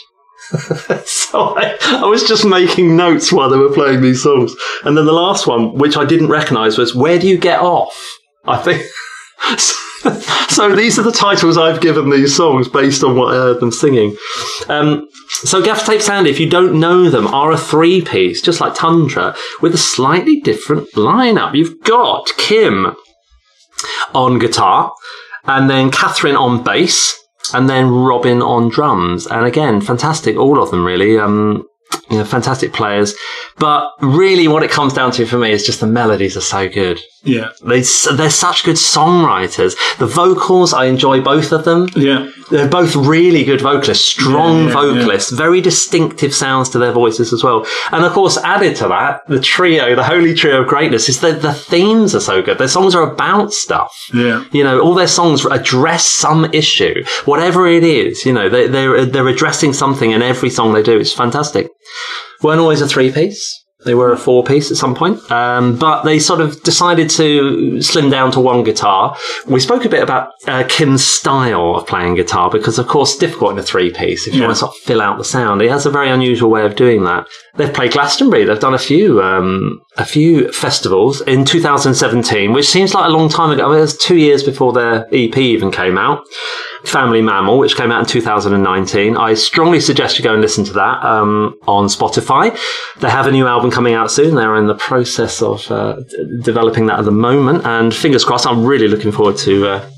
[laughs] so I, I was just making notes while they were playing these songs. And then the last one, which I didn't recognise, was Where Do You Get Off? I think. [laughs] so [laughs] these are the titles I've given these songs based on what I heard them singing. Um, so Gaffa Tape Sandy, if you don't know them, are a three piece, just like Tundra, with a slightly different lineup. You've got Kim on guitar, and then Catherine on bass, and then Robin on drums. And again, fantastic, all of them really. Um, you know, fantastic players. But really, what it comes down to for me is just the melodies are so good. Yeah, They, they're such good songwriters. The vocals, I enjoy both of them. yeah, They're both really good vocalists, strong Yeah, yeah, vocalists, very distinctive sounds to their voices as well. And of course, added to that, the trio, the holy trio of greatness, is that the themes are so good. Their songs are about stuff. yeah. You know, all their songs address some issue, whatever it is. You know, they, they're they're addressing something in every song they do. It's fantastic. weren't always a three piece. They were a four piece at some point, um, but they sort of decided to slim down to one guitar. We spoke a bit about uh, Kim's style of playing guitar because, of course, it's difficult in a three piece if you Yeah. want to sort of fill out the sound. He has a very unusual way of doing that. They've played Glastonbury. They've done a few um, a few festivals in 2017, which seems like a long time ago. I mean, it was two years before their EP even came out. Family Mammal, which came out in 2019. I strongly suggest you go and listen to that um, on Spotify. They have a new album coming out soon. They're in the process of uh, d- developing that at the moment, and fingers crossed. I'm really looking forward to. Uh,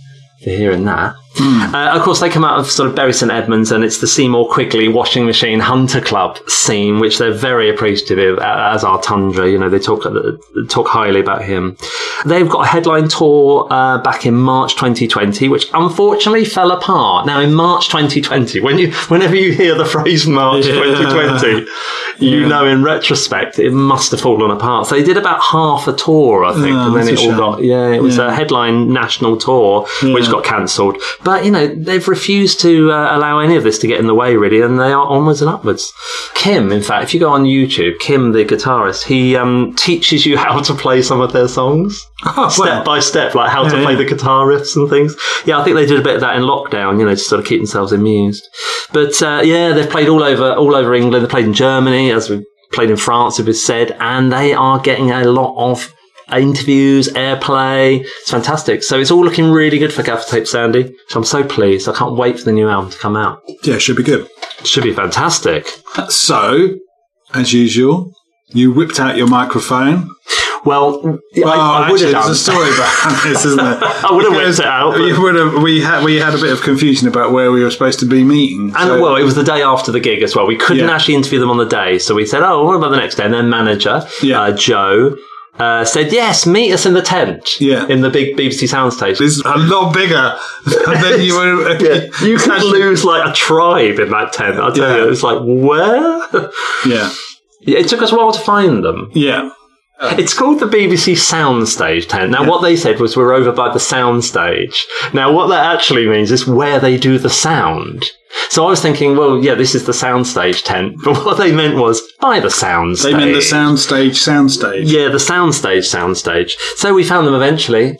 to hearing that. Uh, of course, they come out of sort of Bury St Edmunds, and it's the Seymour Quigley Washing Machine Hunter Club scene, which they're very appreciative of, as are Tundra. You know, they talk uh, talk highly about him. They've got a headline tour uh, back in March 2020, which unfortunately fell apart. Now, in March 2020, when you whenever you hear the phrase March Yeah. 2020, you know in retrospect it must have fallen apart. So they did about half a tour, I think, Oh, and then it all got yeah, it was Yeah. a headline national tour which Yeah. got cancelled. But you know they've refused to uh, allow any of this to get in the way, really, and they are onwards and upwards. Kim, in fact, if you go on YouTube, Kim the guitarist, he um, teaches you [laughs] how to play some of their songs Oh, step well. by step, like how to play yeah. the guitar riffs and things. Yeah, I think they did a bit of that in lockdown, you know, to sort of keep themselves amused. But uh, yeah, they've played all over all over England. They played in Germany, as we played in France, it was said, and they are getting a lot of interviews, airplay. It's fantastic. So it's all looking really good for Gaffa Tape Sandy. So I'm so pleased. I can't wait for the new album to come out. Yeah, should be good. It should be fantastic. So, as usual, you whipped out your microphone. Well, I, Well, I would actually, have there's a story behind [laughs] [laughs] this, isn't there? I would have whipped it out. but- We, have, we, had, we had a bit of confusion about where we were supposed to be meeting. And so- well, it was the day after the gig as well. We couldn't Yeah. actually interview them on the day, so we said, "Oh, what about the next day?" And their manager, Yeah. uh, Joe, uh, said, "Yes, meet us in the tent, Yeah. in the big BBC soundstage." this is a lot bigger than [laughs] you were. yeah, [laughs] you could lose like a tribe in that tent. I tell Yeah. you, it's like where? [laughs] Yeah, it took us a while to find them. yeah. It's called the BBC Soundstage tent. Now, what they said was we're over by the soundstage. Now, what that actually means is where they do the sound. So I was thinking, well, yeah, this is the soundstage tent, [laughs] but what they meant was by the soundstage. They meant the soundstage, soundstage. Yeah, the soundstage, soundstage. So we found them eventually,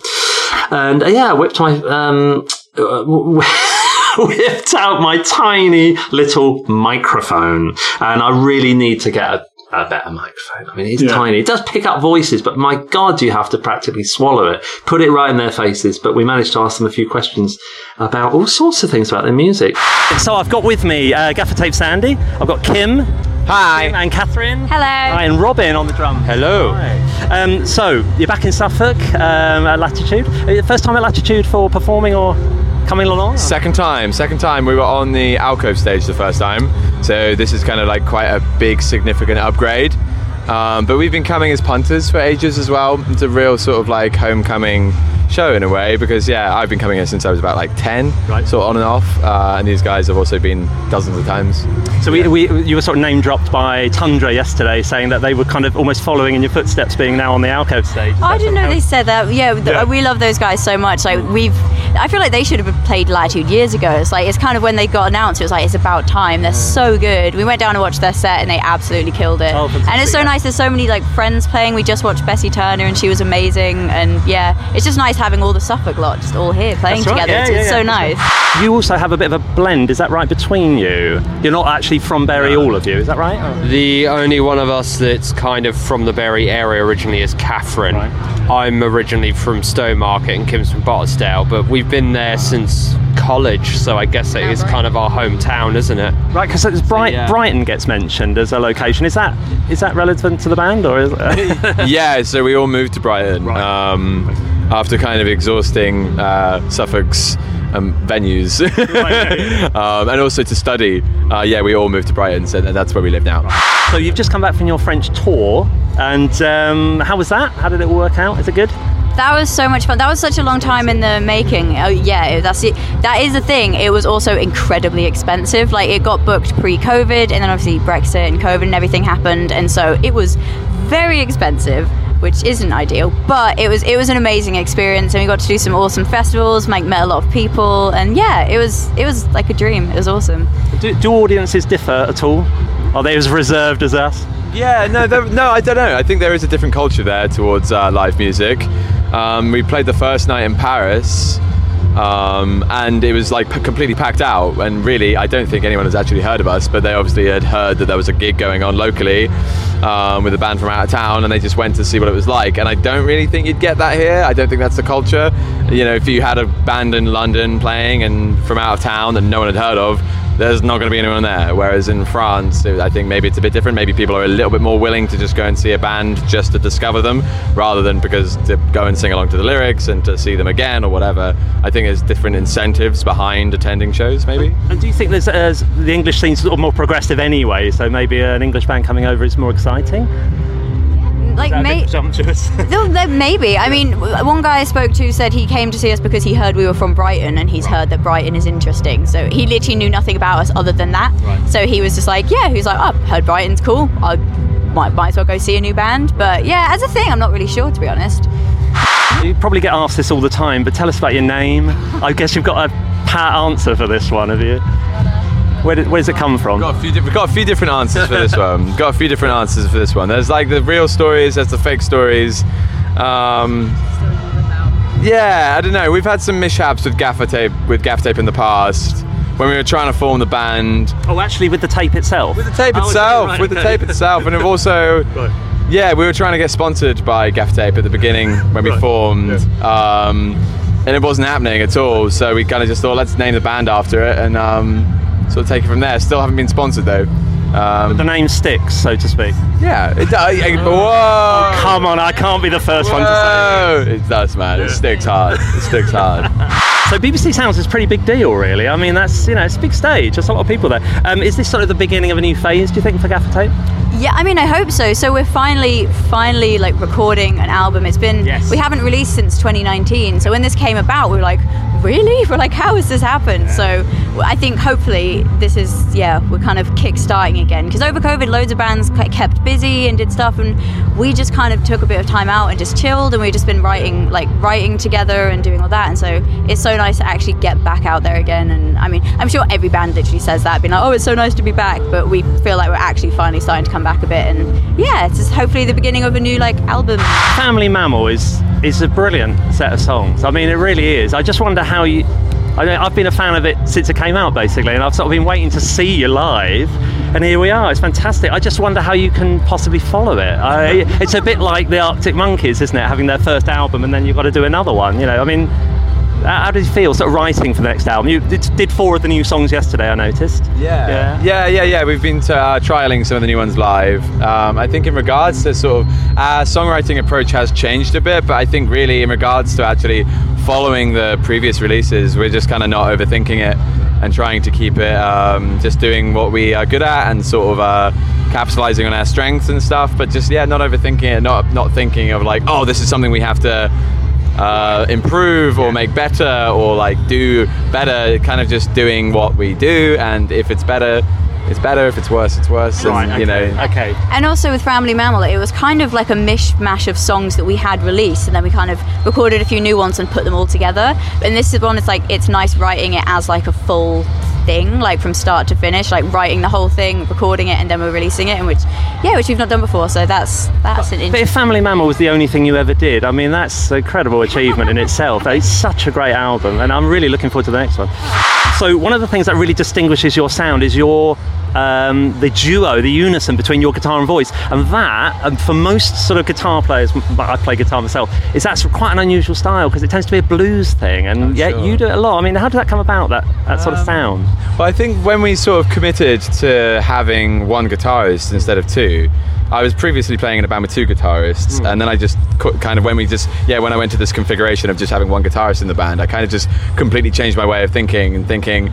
and uh, yeah, I whipped my um, uh, [laughs] whipped out my tiny little microphone, and I really need to get a a better microphone. I mean, it's Yeah. tiny. It does pick up voices, but my God, you have to practically swallow it, put it right in their faces. But we managed to ask them a few questions about all sorts of things about their music. So I've got with me uh, Gaffa Tape Sandy. I've got Kim. Hi. Kim and Catherine. Hello. Hi, and Robin on the drum. Hello. Hi. Um, so you're back in Suffolk um, at Latitude. First time at Latitude for performing or coming along? Second time, second time. We were on the alcove stage the first time, so this is kind of like quite a big, significant upgrade. Um, but we've been coming as punters for ages as well. It's a real sort of like homecoming show in a way because yeah, I've been coming here since I was about like ten, Right. sort of on and off, uh, and these guys have also been dozens of times. So we, we, you were sort of name dropped by Tundra yesterday, saying that they were kind of almost following in your footsteps, being now on the alcove stage. Is I didn't know they said that. Yeah, th- Yeah. we love those guys so much. Like we've, I feel like they should have played Latitude years ago. It's like it's kind of when they got announced. It was like it's about time. They're so good. We went down and watched their set, and they absolutely killed it. Oh, and it's so yeah. nice. There's so many like friends playing. We just watched Bessie Turner, and she was amazing. And yeah, it's just nice having all the Suffolk lot just all here playing right, together. yeah, it's yeah, it's yeah, so that's nice. You also have a bit of a blend, is that right, between you? You're not actually from Bury, all of you, is that right? The only one of us that's kind of from the Bury area originally is Catherine. Right. I'm originally from Stowmarket and Kim's from Bartsdale, but we've been there since college, so I guess it is kind of our hometown, isn't it? Right, because Bright, yeah. Brighton gets mentioned as a location. Is that is that relevant to the band, or is it? [laughs] yeah, so we all moved to Brighton um, after kind of exhausting uh, Suffolk's um, venues, [laughs] um, and also to study. Uh, yeah, we all moved to Brighton, so that's where we live now. so? You've just come back from your French tour, and um, how was that? How did it all work out? Is it good? That was so much fun. That was such a long time in the making. Oh yeah, that's it. That is the thing. It was also incredibly expensive. Like it got booked pre-COVID, and then obviously Brexit and COVID and everything happened, and so it was very expensive, which isn't ideal. But it was it was an amazing experience, and we got to do some awesome festivals. Like met a lot of people, and yeah, it was it was like a dream. It was awesome. Do, do audiences differ at all? Are they as reserved as us? Yeah, no, no, I don't know. I think there is a different culture there towards uh, live music. Um, we played the first night in Paris, um, and it was like completely packed out. And really, I don't think anyone has actually heard of us, but they obviously had heard that there was a gig going on locally um, with a band from out of town, and they just went to see what it was like. And I don't really think you'd get that here. I don't think that's the culture. You know, if you had a band in London playing and from out of town that no one had heard of, there's not going to be anyone there. Whereas in France, I think maybe it's a bit different. Maybe people are a little bit more willing to just go and see a band just to discover them, rather than because to go and sing along to the lyrics and to see them again or whatever. I think there's different incentives behind attending shows. Maybe. And do you think there's, uh, the English scene's sort of more progressive anyway? So maybe an English band coming over is more exciting. Like Is that a bit presumptuous? [laughs] Maybe. I mean, one guy I spoke to said he came to see us because he heard we were from Brighton and he's heard that Brighton is interesting. So he literally knew nothing about us other than that. Right. So he was just like, yeah, he was like, oh, heard Brighton's cool. I might, might as well go see a new band. But yeah, as a thing, I'm not really sure, to be honest. you probably get asked this all the time, but tell us about your name. I guess you've got a pat answer for this one, have you? Where, did, where does it come from? Got a few, di- we've got a few different answers for this one. [laughs] Got a few different answers for this one. There's like the real stories, there's the fake stories. Um, yeah, I don't know. We've had some mishaps with gaffer tape, with gaffer tape in the past. When we were trying to form the band, Oh, actually, with the tape itself. with the tape Oh, okay, itself, right, with the tape itself, and we've [laughs] also, Right. yeah, we were trying to get sponsored by Gaff Tape at the beginning when we Right. formed, um, and it wasn't happening at all. So we kind of just thought, let's name the band after it, and um, sort of take it from there. Still haven't been sponsored though. Um, The name sticks, so to speak. yeah, it does. Whoa! Come on, I can't be the first one to say. Whoa! It does, man. It sticks hard. It sticks hard. [laughs] So BBC Sounds is a pretty big deal, really. I mean, that's you know, it's a big stage. There's a lot of people there. Um, is this sort of the beginning of a new phase? Do you think for Gaffa Tape? Yeah, I mean, I hope so. So we're finally, finally like recording an album. It's been Yes. we haven't released since 2019. So when this came about, we were like, really? [laughs] We're like, how has this happened? So I think hopefully this is yeah, we're kind of kick-starting again because over COVID, loads of bands kept busy and did stuff, and we just kind of took a bit of time out and just chilled, and we've just been writing like writing together and doing all that. And so it's so nice to actually get back out there again. And I mean, I'm sure every band literally says that, being like, oh, it's so nice to be back, but we feel like we're actually finally starting to come back a bit. And yeah, it's just hopefully the beginning of a new like album. Family Mammal is is a brilliant set of songs. I mean, it really is. I just wonder how you. I, mean, I've been a fan of it since it came out, basically, and I've sort of been waiting to see you live. And here we are. It's fantastic. I just wonder how you can possibly follow it. I, it's a bit like the Arctic Monkeys, isn't it? Having their first album and then you've got to do another one. You know, I mean, how did you feel sort of writing for the next album? You did, four of the new songs yesterday, I noticed. Yeah. yeah, yeah, yeah. We've been to, uh, trialing some of the new ones live. Um, I think in regards to sort of our songwriting approach has changed a bit, but I think really in regards to actually following the previous releases, we're just kind of not overthinking it and trying to keep it um, just doing what we are good at and sort of uh, capitalizing on our strengths and stuff. But just yeah, not overthinking it, not not thinking of like, oh, this is something we have to uh, improve or make better or like do better kind of just doing what we do. And if it's better it's better if it's worse it's worse and, you know okay And also with Family Mammal, it was kind of like a mishmash of songs that we had released, and then we kind of recorded a few new ones and put them all together. And this is one, it's like it's nice writing it as like a full thing, like from start to finish, like writing the whole thing, recording it, and then we're releasing it, and which, yeah, which we've not done before. So that's that's an But if Family Mammal was the only thing you ever did, I mean, that's an incredible achievement in itself. It's such a great album, and I'm really looking forward to the next one. So, one of the things that really distinguishes your sound is your um, the duo, the unison between your guitar and voice, and that, and for most sort of guitar players, I play guitar myself, is that's quite an unusual style because it tends to be a blues thing, and yet sure. you do it a lot. I mean, how did that come about? That that sort of um, sound. Well, I think when we sort of committed to having one guitarist instead of two, I was previously playing in a band with two guitarists, hmm. and then I just kind of when we just yeah when I went to this configuration of just having one guitarist in the band, I kind of just completely changed my way of thinking and thinking.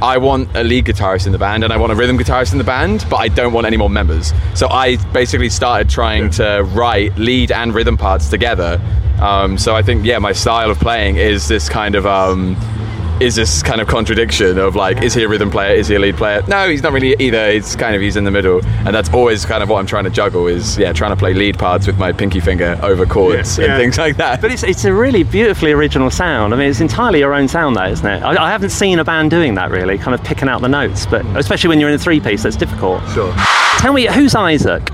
I want a lead guitarist in the band and I want a rhythm guitarist in the band, but I don't want any more members. So I basically started trying to write lead and rhythm parts together. Um, so I think, yeah, my style of playing is this kind of um, is this kind of contradiction of like, is he a rhythm player? Is he a lead player? No, he's not really either. It's kind of he's in the middle, and that's always kind of what I'm trying to juggle. Is yeah, trying to play lead parts with my pinky finger over chords Yeah, and yeah. things like that. But it's, it's a really beautifully original sound. I mean, it's entirely your own sound, that, isn't it? I, I haven't seen a band doing that really, kind of picking out the notes, but especially when you're in a three piece, that's difficult. Sure. Tell me, who's Isaac?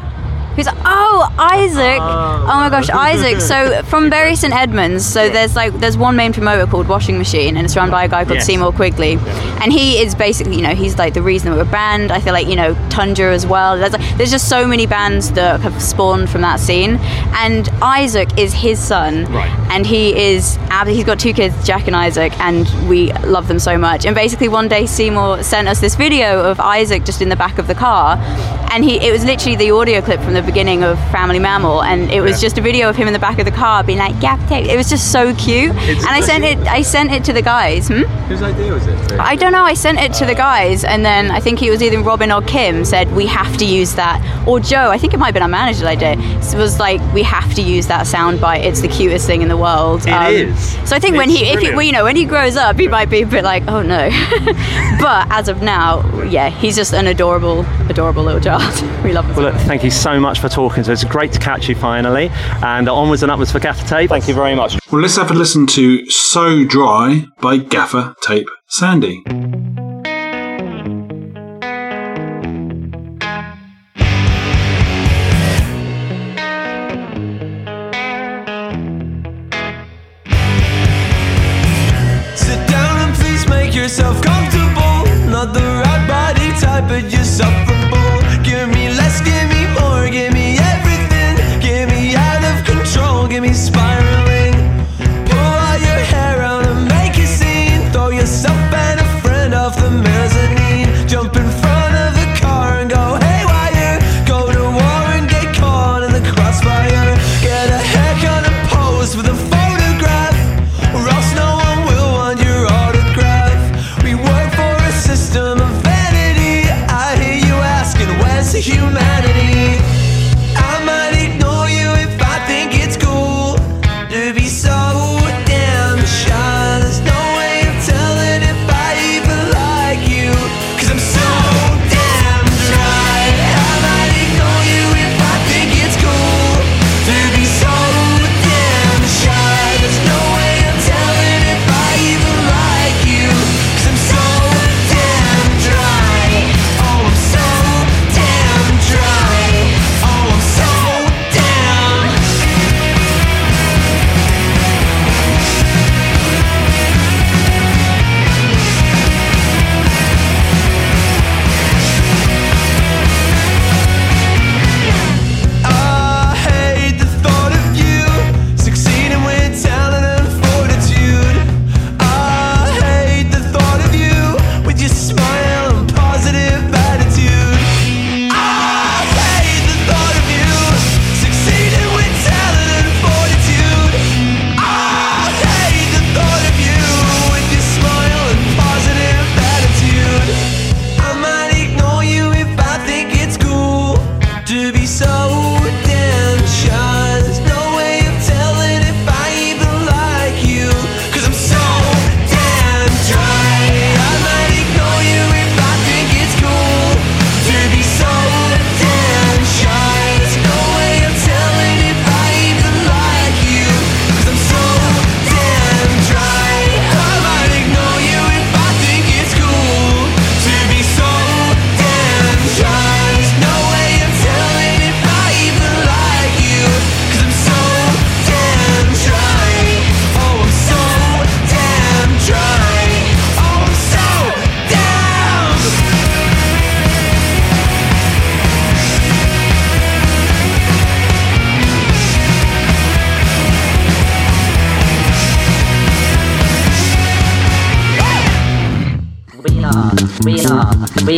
Who's like, oh Isaac? Ah. Oh my gosh, Isaac. So [laughs] from Bury St Edmunds. So there's like there's one main promoter called Washing Machine, and it's run by a guy called Yes. Seymour Quigley, and he is basically you know he's like the reason that we're banned. I feel like you know Tundra as well. There's like, there's just so many bands that have spawned from that scene, and Isaac is his son, Right. and he is he's got two kids, Jack and Isaac, and we love them so much. And basically one day Seymour sent us this video of Isaac just in the back of the car, and he it was literally the audio clip from the beginning of Family Mammal, and it was Yeah. just a video of him in the back of the car being like gap tape. It was just so cute, and I sent it I sent it to the guys. Hmm? Whose idea was it? I don't know. I sent it to the guys, and then I think it was either Robin or Kim said we have to use that, or Joe. I think it might have been our manager's idea. It was like we have to use that sound bite. It's the cutest thing in the world. It It is. So I think when It's he, if he, well, you know, when he grows up, he might be a bit like, oh no. [laughs] but as of now, yeah, he's just an adorable, adorable little child. [laughs] we love him. Well, look, thank you so much for talking to us. It's great to catch you finally, and onwards and upwards for Gaffa Tape. Thank you very much. Well, let's have a listen to So Dry by Gaffa Tape Sandy.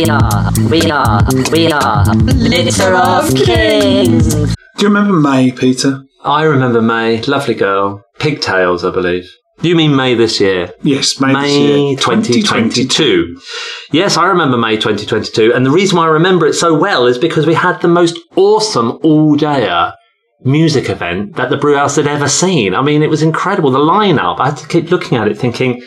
Are, we are, we are, we are, litter of kings. Do you remember May, Peter? I remember May, lovely girl, pigtails, I believe. You mean May this year? Yes, May, this May year. 2022. Yes, I remember May 2022. And the reason why I remember it so well is because we had the most awesome all dayer music event that the Brewhouse had ever seen. I mean, it was incredible. The lineup, I had to keep looking at it thinking,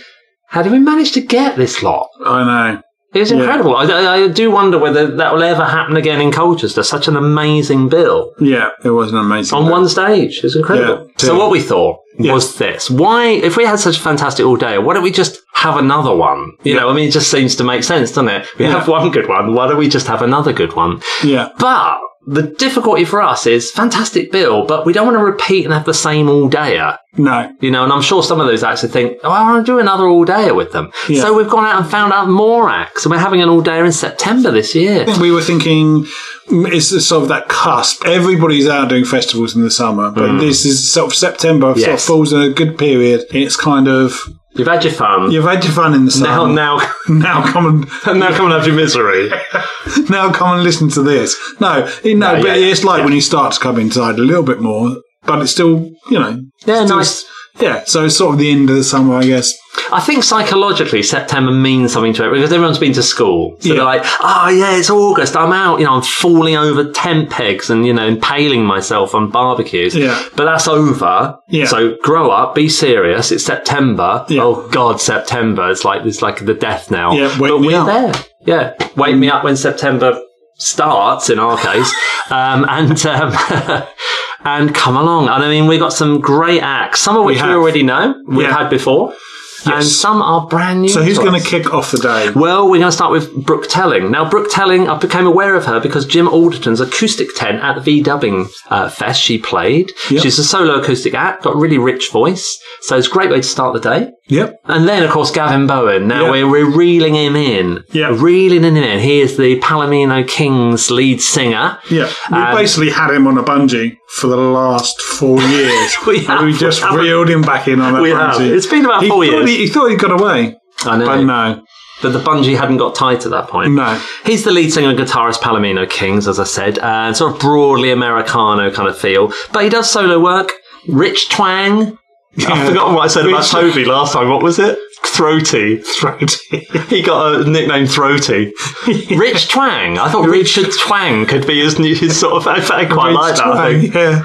how did we manage to get this lot? I know. It was Yeah. incredible. I, I, do wonder whether that will ever happen again in Colchester. Such an amazing bill Yeah, it was an amazing. on day. one stage. It was incredible. Yeah. so what we thought Yeah. was this: why, if we had such a fantastic all day, why don't we just have another one? You know, I mean, it just seems to make sense, doesn't it? We have one good one. Why don't we just have another good one? Yeah. But the difficulty for us is fantastic bill, but we don't want to repeat and have the same all dayer. No. You know, and I'm sure some of those acts would think, oh, I want to do another all dayer with them. Yeah. So we've gone out and found out more acts, and we're having an all dayer in September this year. We were thinking mm, it's sort of that cusp. Everybody's out doing festivals in the summer, but this is sort of September. Sort of Mm. Falls in a good period. It's kind of You've had your fun. you've had your fun in the now, summer. now, [laughs] now come and [laughs] now come and have your misery. [laughs] now come and listen to this. No, it, no, No, but yeah, it's like yeah. when you start to come inside a little bit more, but it's still, you know, Yeah, still- nice. Yeah, so it's sort of the end of the summer, I guess. I think psychologically, September means something to it because everyone's been to school. So Yeah. they're like, oh, yeah, it's August. I'm out. You know, I'm falling over tent pegs and, you know, impaling myself on barbecues. Yeah. But that's over. Yeah. So grow up, be serious. It's September. Yeah. Oh, God, September. It's like, it's like the death now. Yeah, but we're up. there. Yeah. Wake me up when September starts, in our case. [laughs] um, and, um, [laughs] and come along. And I mean, we got some great acts, some of which we, have. already know, we've Yeah. had before. And some are brand new. So who's going to kick off the day? Well, we're going to start with Brooke Telling. Now, Brooke Telling, I became aware of her because Jim Alderton's acoustic tent at the V Dubbing uh, Fest she played. Yep. She's a solo acoustic act, got a really rich voice. So it's a great way to start the day. Yep. And then, of course, Gavin Bowen. Now Yeah. we're, we're reeling him in. Yeah. Reeling him in. He is the Palomino Kings lead singer. Yeah, we Um, basically had him on a bungee for the last four [laughs] years. We have, we just we? reeled him back in on We bungee. have. It's been about he four years. He, he thought he got away, I know. but no, But the bungee hadn't got tight at that point. no. He's the lead singer and guitarist Palomino Kings, as I said, and sort of broadly Americano kind of feel. But he does solo work. Rich twang. [laughs] I've Yeah. forgotten what I said about Toby last time. What was it? Throaty. Throaty. [laughs] He got a nickname Throaty. [laughs] Rich Twang. I thought Richard Twang could be his, new, his sort of. I quite Rich like that. I Twang, think. Yeah,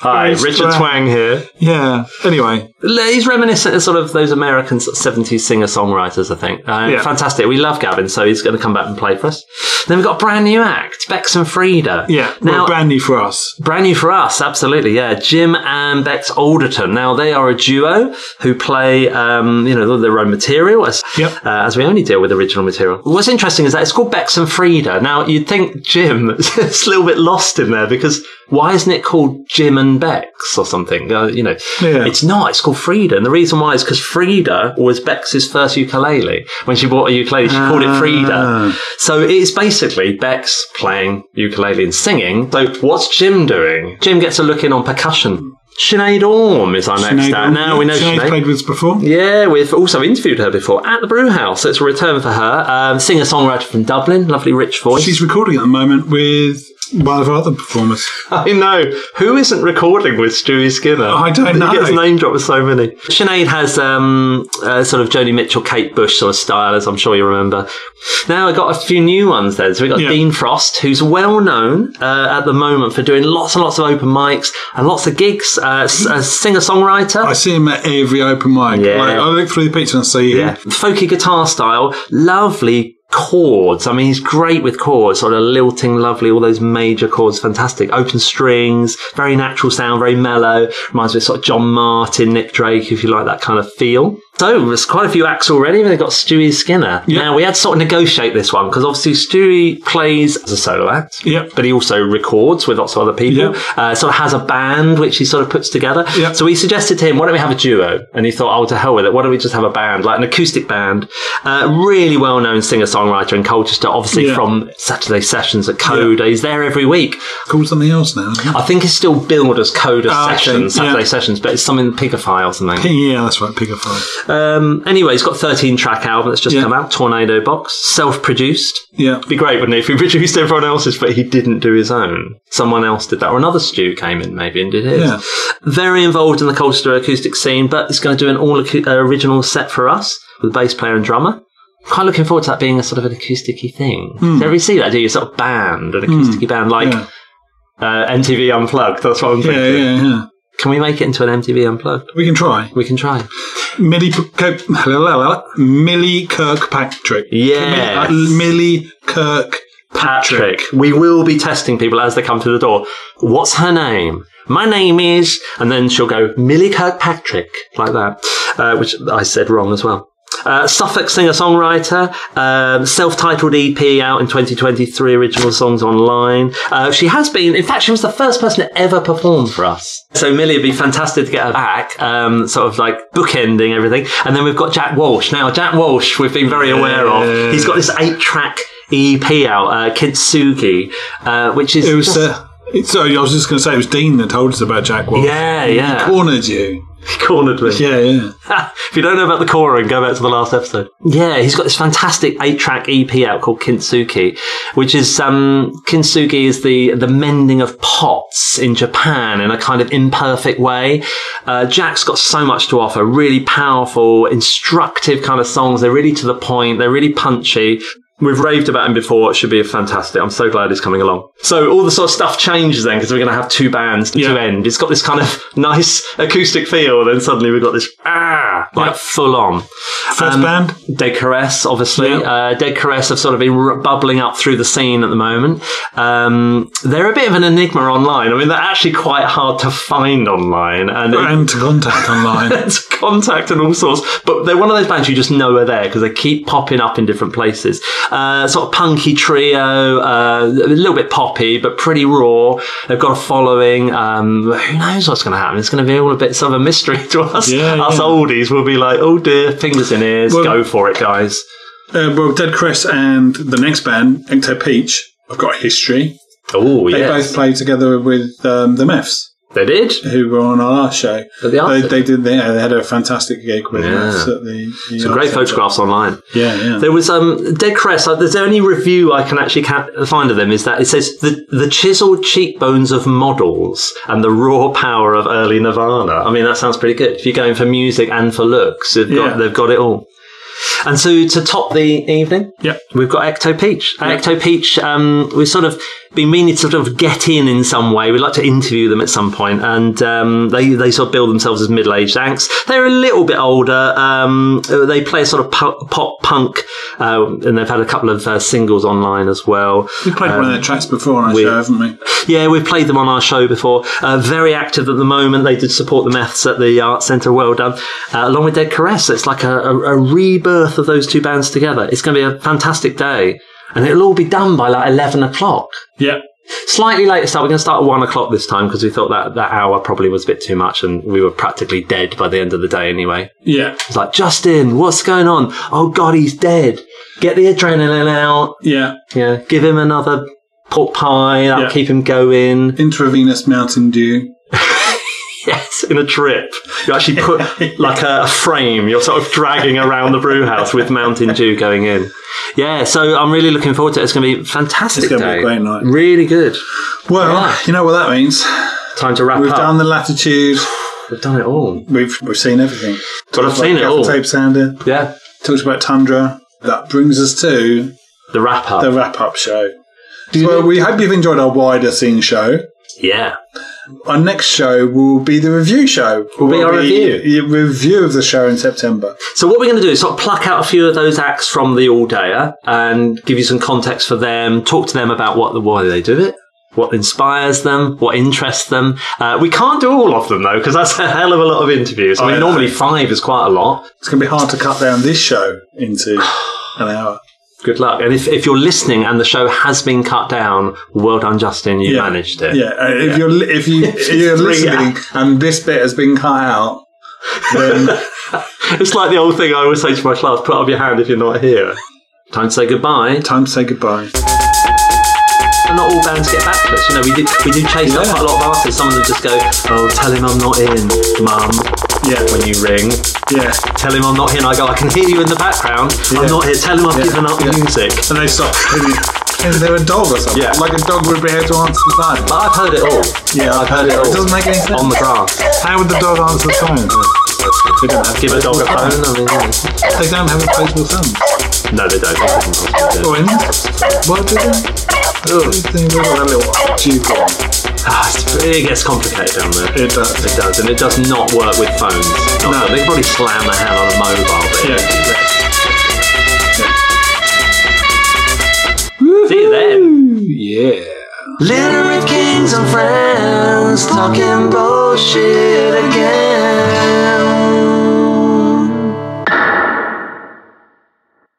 Hi, Rich Richard Twang. Twang here. yeah. Anyway, He's reminiscent of sort of those American sort 70s singer songwriters, I think. Uh, Yeah. Fantastic. We love Gavin, so he's going to come back and play for us. Then we've got a brand new act, Bex and Frida. yeah. Now, well, brand new for us. Brand new for us, absolutely, yeah. Jim and Bex Alderton. Now they are a duo who play, um, you know, their own material as Yep. uh, as we only deal with original material. What's interesting is that it's called Bex and Frida. Now you'd think Jim [laughs] is a little bit lost in there because why isn't it called Jim and Bex or something? Uh, you know, Yeah. it's not. It's called Frida, and the reason why is because Frida was Bex's first ukulele. When she bought a ukulele, she called it Frida. Ah. So it's basically Bex playing ukulele and singing. So what's Jim doing? Jim gets a look in on percussion. Sinead Orme is our next Sinead act. Orme, Now yeah, we know Sinead's Sinead. played with us before. Yeah, we've also interviewed her before at the Brew House. So it's a return for her. Um, Singer songwriter from Dublin, lovely rich voice. She's recording at the moment with one of our other performers. [laughs] I know. Who isn't recording with Stewie Skinner? I don't He know. gets name dropped with so many. Sinead has um, uh, sort of Joni Mitchell, Kate Bush sort of style, as I'm sure you remember. Now I've got a few new ones then. So we've got Yeah. Dean Frost, who's well known uh, at the moment for doing lots and lots of open mics and lots of gigs. Uh, Uh, s- a singer songwriter. I see him at every open mic. Yeah. Like, I look through the picture and see Yeah, him. folky guitar style, lovely chords. I mean, he's great with chords, sort of lilting, lovely, all those major chords, fantastic. Open strings, very natural sound, very mellow. Reminds me of sort of John Martyn, Nick Drake, if you like that kind of feel. So there's quite a few acts already. They've got Stewie Skinner. Yeah. Now we had to sort of negotiate this one because obviously Stewie plays as a solo act. Yep. But he also records with lots of other people. Yep. Uh, sort of has a band which he sort of puts together. Yep. So we suggested to him, why don't we have a duo? And he thought, oh, to hell with it. Why don't we just have a band, like an acoustic band? Uh, really well known singer songwriter in Colchester, obviously Yeah. from Saturday sessions at Coda. He's there every week. Called something else now. I think it's still billed as Coda Ah, okay. sessions, Saturday Yeah. sessions, but it's something Pigophile or something. Yeah, that's right. Five. Um, anyway, he's got a 13 track album that's just come out, Tornado Box, self produced. Yeah. It'd be great, wouldn't it, if he [laughs] produced everyone else's, but he didn't do his own. Someone else did that, or another Stu came in maybe and did his. Yeah. Very involved in the Colchester acoustic scene, but he's going to do an all uh, original set for us with bass player and drummer. Quite looking forward to that being a sort of an acousticy thing. Do you ever see that? Do you sort of band, an acousticy band like Yeah. uh, MTV Unplugged? That's what I'm Yeah, thinking. yeah, yeah. Can we make it into an MTV Unplugged? We can try. We can try. Millie, Kirk- Millie Kirkpatrick. Yes. Uh, Millie Kirkpatrick. Patrick. We will be testing people as they come through the door. What's her name? My name is, and then she'll go Millie Kirkpatrick, like that, uh, which I said wrong as well. Uh, Suffolk singer-songwriter, um, self-titled EP out in 2023, original songs online. Uh, she has been, in fact, she was the first person to ever perform for us. So Millie would be fantastic to get her back, um, sort of like bookending everything. And then we've got Jack Walsh. Now, Jack Walsh, we've been very aware of. He's got this eight-track EP out, uh, Kintsugi, uh, which is It was. just- Uh, sorry, I was just going to say it was Dean that told us about Jack Walsh. Yeah, yeah. He yeah. cornered you. [laughs] cornered me. Yeah, yeah. [laughs] if you don't know about the Koran, go back to the last episode. Yeah, he's got this fantastic eight-track EP out called Kintsugi, which is um, Kintsugi is the the mending of pots in Japan in a kind of imperfect way. Uh, Jack's got so much to offer. Really powerful, instructive kind of songs. They're really to the point. They're really punchy. We've raved about him before. It should be fantastic. I'm so glad he's coming along. So all the sort of stuff changes then because we're going to have two bands to end. It's got this kind of [laughs] nice acoustic feel. Then suddenly we've got this ah like full on. First band? Dead Caress, obviously. Uh, Dead Caress have sort of been r- bubbling up through the scene at the moment. Um, they're a bit of an enigma online. I mean, they're actually quite hard to find online and, And to contact online. [laughs] to contact and all sorts. But they're one of those bands you just know are there because they keep popping up in different places. Uh, sort of punky trio, uh, a little bit poppy, but pretty raw. They've got a following. Um, who knows what's going to happen? It's going to be all a bit sort of a mystery [laughs] to us. Yeah, us yeah. oldies will be like, oh dear, fingers in ears, Well- go for it, guys. Uh, well, Dead Chris and the next band, Ecto Peach, have got a history. Oh, yeah. They yes. both played together with um, the Meths. They did? Who were on our show. At the they, they did. They, they had a fantastic gig with the Yeah. Meths at the. the Some great Centre. photographs online. Yeah, yeah. There was um Dead Crest. uh, There's only review I can actually ca- find of them is that it says the the chiseled cheekbones of models and the raw power of early Nirvana. I mean that sounds pretty good. If you're going for music and for looks, they've got Yeah. they've got it all. And so to top the evening, yeah, we've got Ecto Peach. Ecto Peach, um, we've sort of been meaning to sort of get in in some way. We'd like to interview them at some point, and um, they they sort of build themselves as middle aged acts. They're a little bit older. Um, they play a sort of pop punk, uh, and they've had a couple of uh, singles online as well. We've played one of Um, their tracks before on our show, haven't we? yeah, we've played them on our show before. Uh, very active at the moment. They did support the Meths at the Art Centre. Well done. Uh, along with Dead Caress. It's like a, a, a rebirth of those two bands together. It's going to be a fantastic day. And it'll all be done by like 11 o'clock. Yeah. Slightly later start. We're going to start at 1 o'clock this time because we thought that that hour probably was a bit too much and we were practically dead by the end of the day anyway. Yeah. It's like, Justin, what's going on? Oh, God, he's dead. Get the adrenaline out. Yeah. Yeah. Give him another pork pie. That'll Yeah. keep him going. Intravenous Mountain Dew. In a drip. You actually put [laughs] like a, a frame, you're sort of dragging around the brew house with Mountain Dew going in. Yeah, so I'm really looking forward to it. It's going to be fantastic. It's going to be a great night. Really good. Well, you know what that means. Time to wrap up. We've done the latitude. [sighs] We've done it all. We've we've seen everything. But I've seen it all. Tape sounder. Yeah. Talked about Tundra. That brings us to The wrap up. the wrap up show. Well, we hope you've enjoyed our wider scene show. Yeah. Our next show will be the review show. Will be our review. review of the show in September. So what we're going to do is sort of pluck out a few of those acts from the all dayer and give you some context for them. Talk to them about what the why they do it. What inspires them, what interests them. Uh, we can't do all of them though, because that's a hell of a lot of interviews. I mean, normally five is quite a lot. It's going to be hard to cut down this show into [sighs] an hour. Good luck. And if, if you're listening and the show has been cut down, well done, Justin. You Yeah. managed it. Yeah, uh, if you're if you [laughs] if you're listening and this bit has been cut out, then [laughs] It's like the old thing I always say to my class put up your hand if you're not here. Time to say goodbye. time to say goodbye. And not all bands get back to us. You know, we do, we do chase up quite a lot of artists. Some of them just go, oh, tell him I'm not in, mum. Yeah. when you ring. Yeah. Tell him I'm not here. And I go, I can hear you in the background. I'm not here. Tell him I've given up music. And they stop. Is there a dog or something? Yeah. Like a dog would be able to answer the phone. But I've heard it all. Yeah, I've heard it all. It doesn't make any sense. On the grass. How would the dog answer the phone? They don't have Give a dog a phone. I mean, yeah. They don't have replaceable phones. No, they don't. They couldn't do Or it. in What do they? Oh, they've got that little tube on. Ah, it's- it gets complicated down there. It does. It does, and it does not work with phones. Not No. that- They can probably slam the hell on a mobile. But Yeah. See you then. Yeah. Litter of Kings and friends talking bullshit.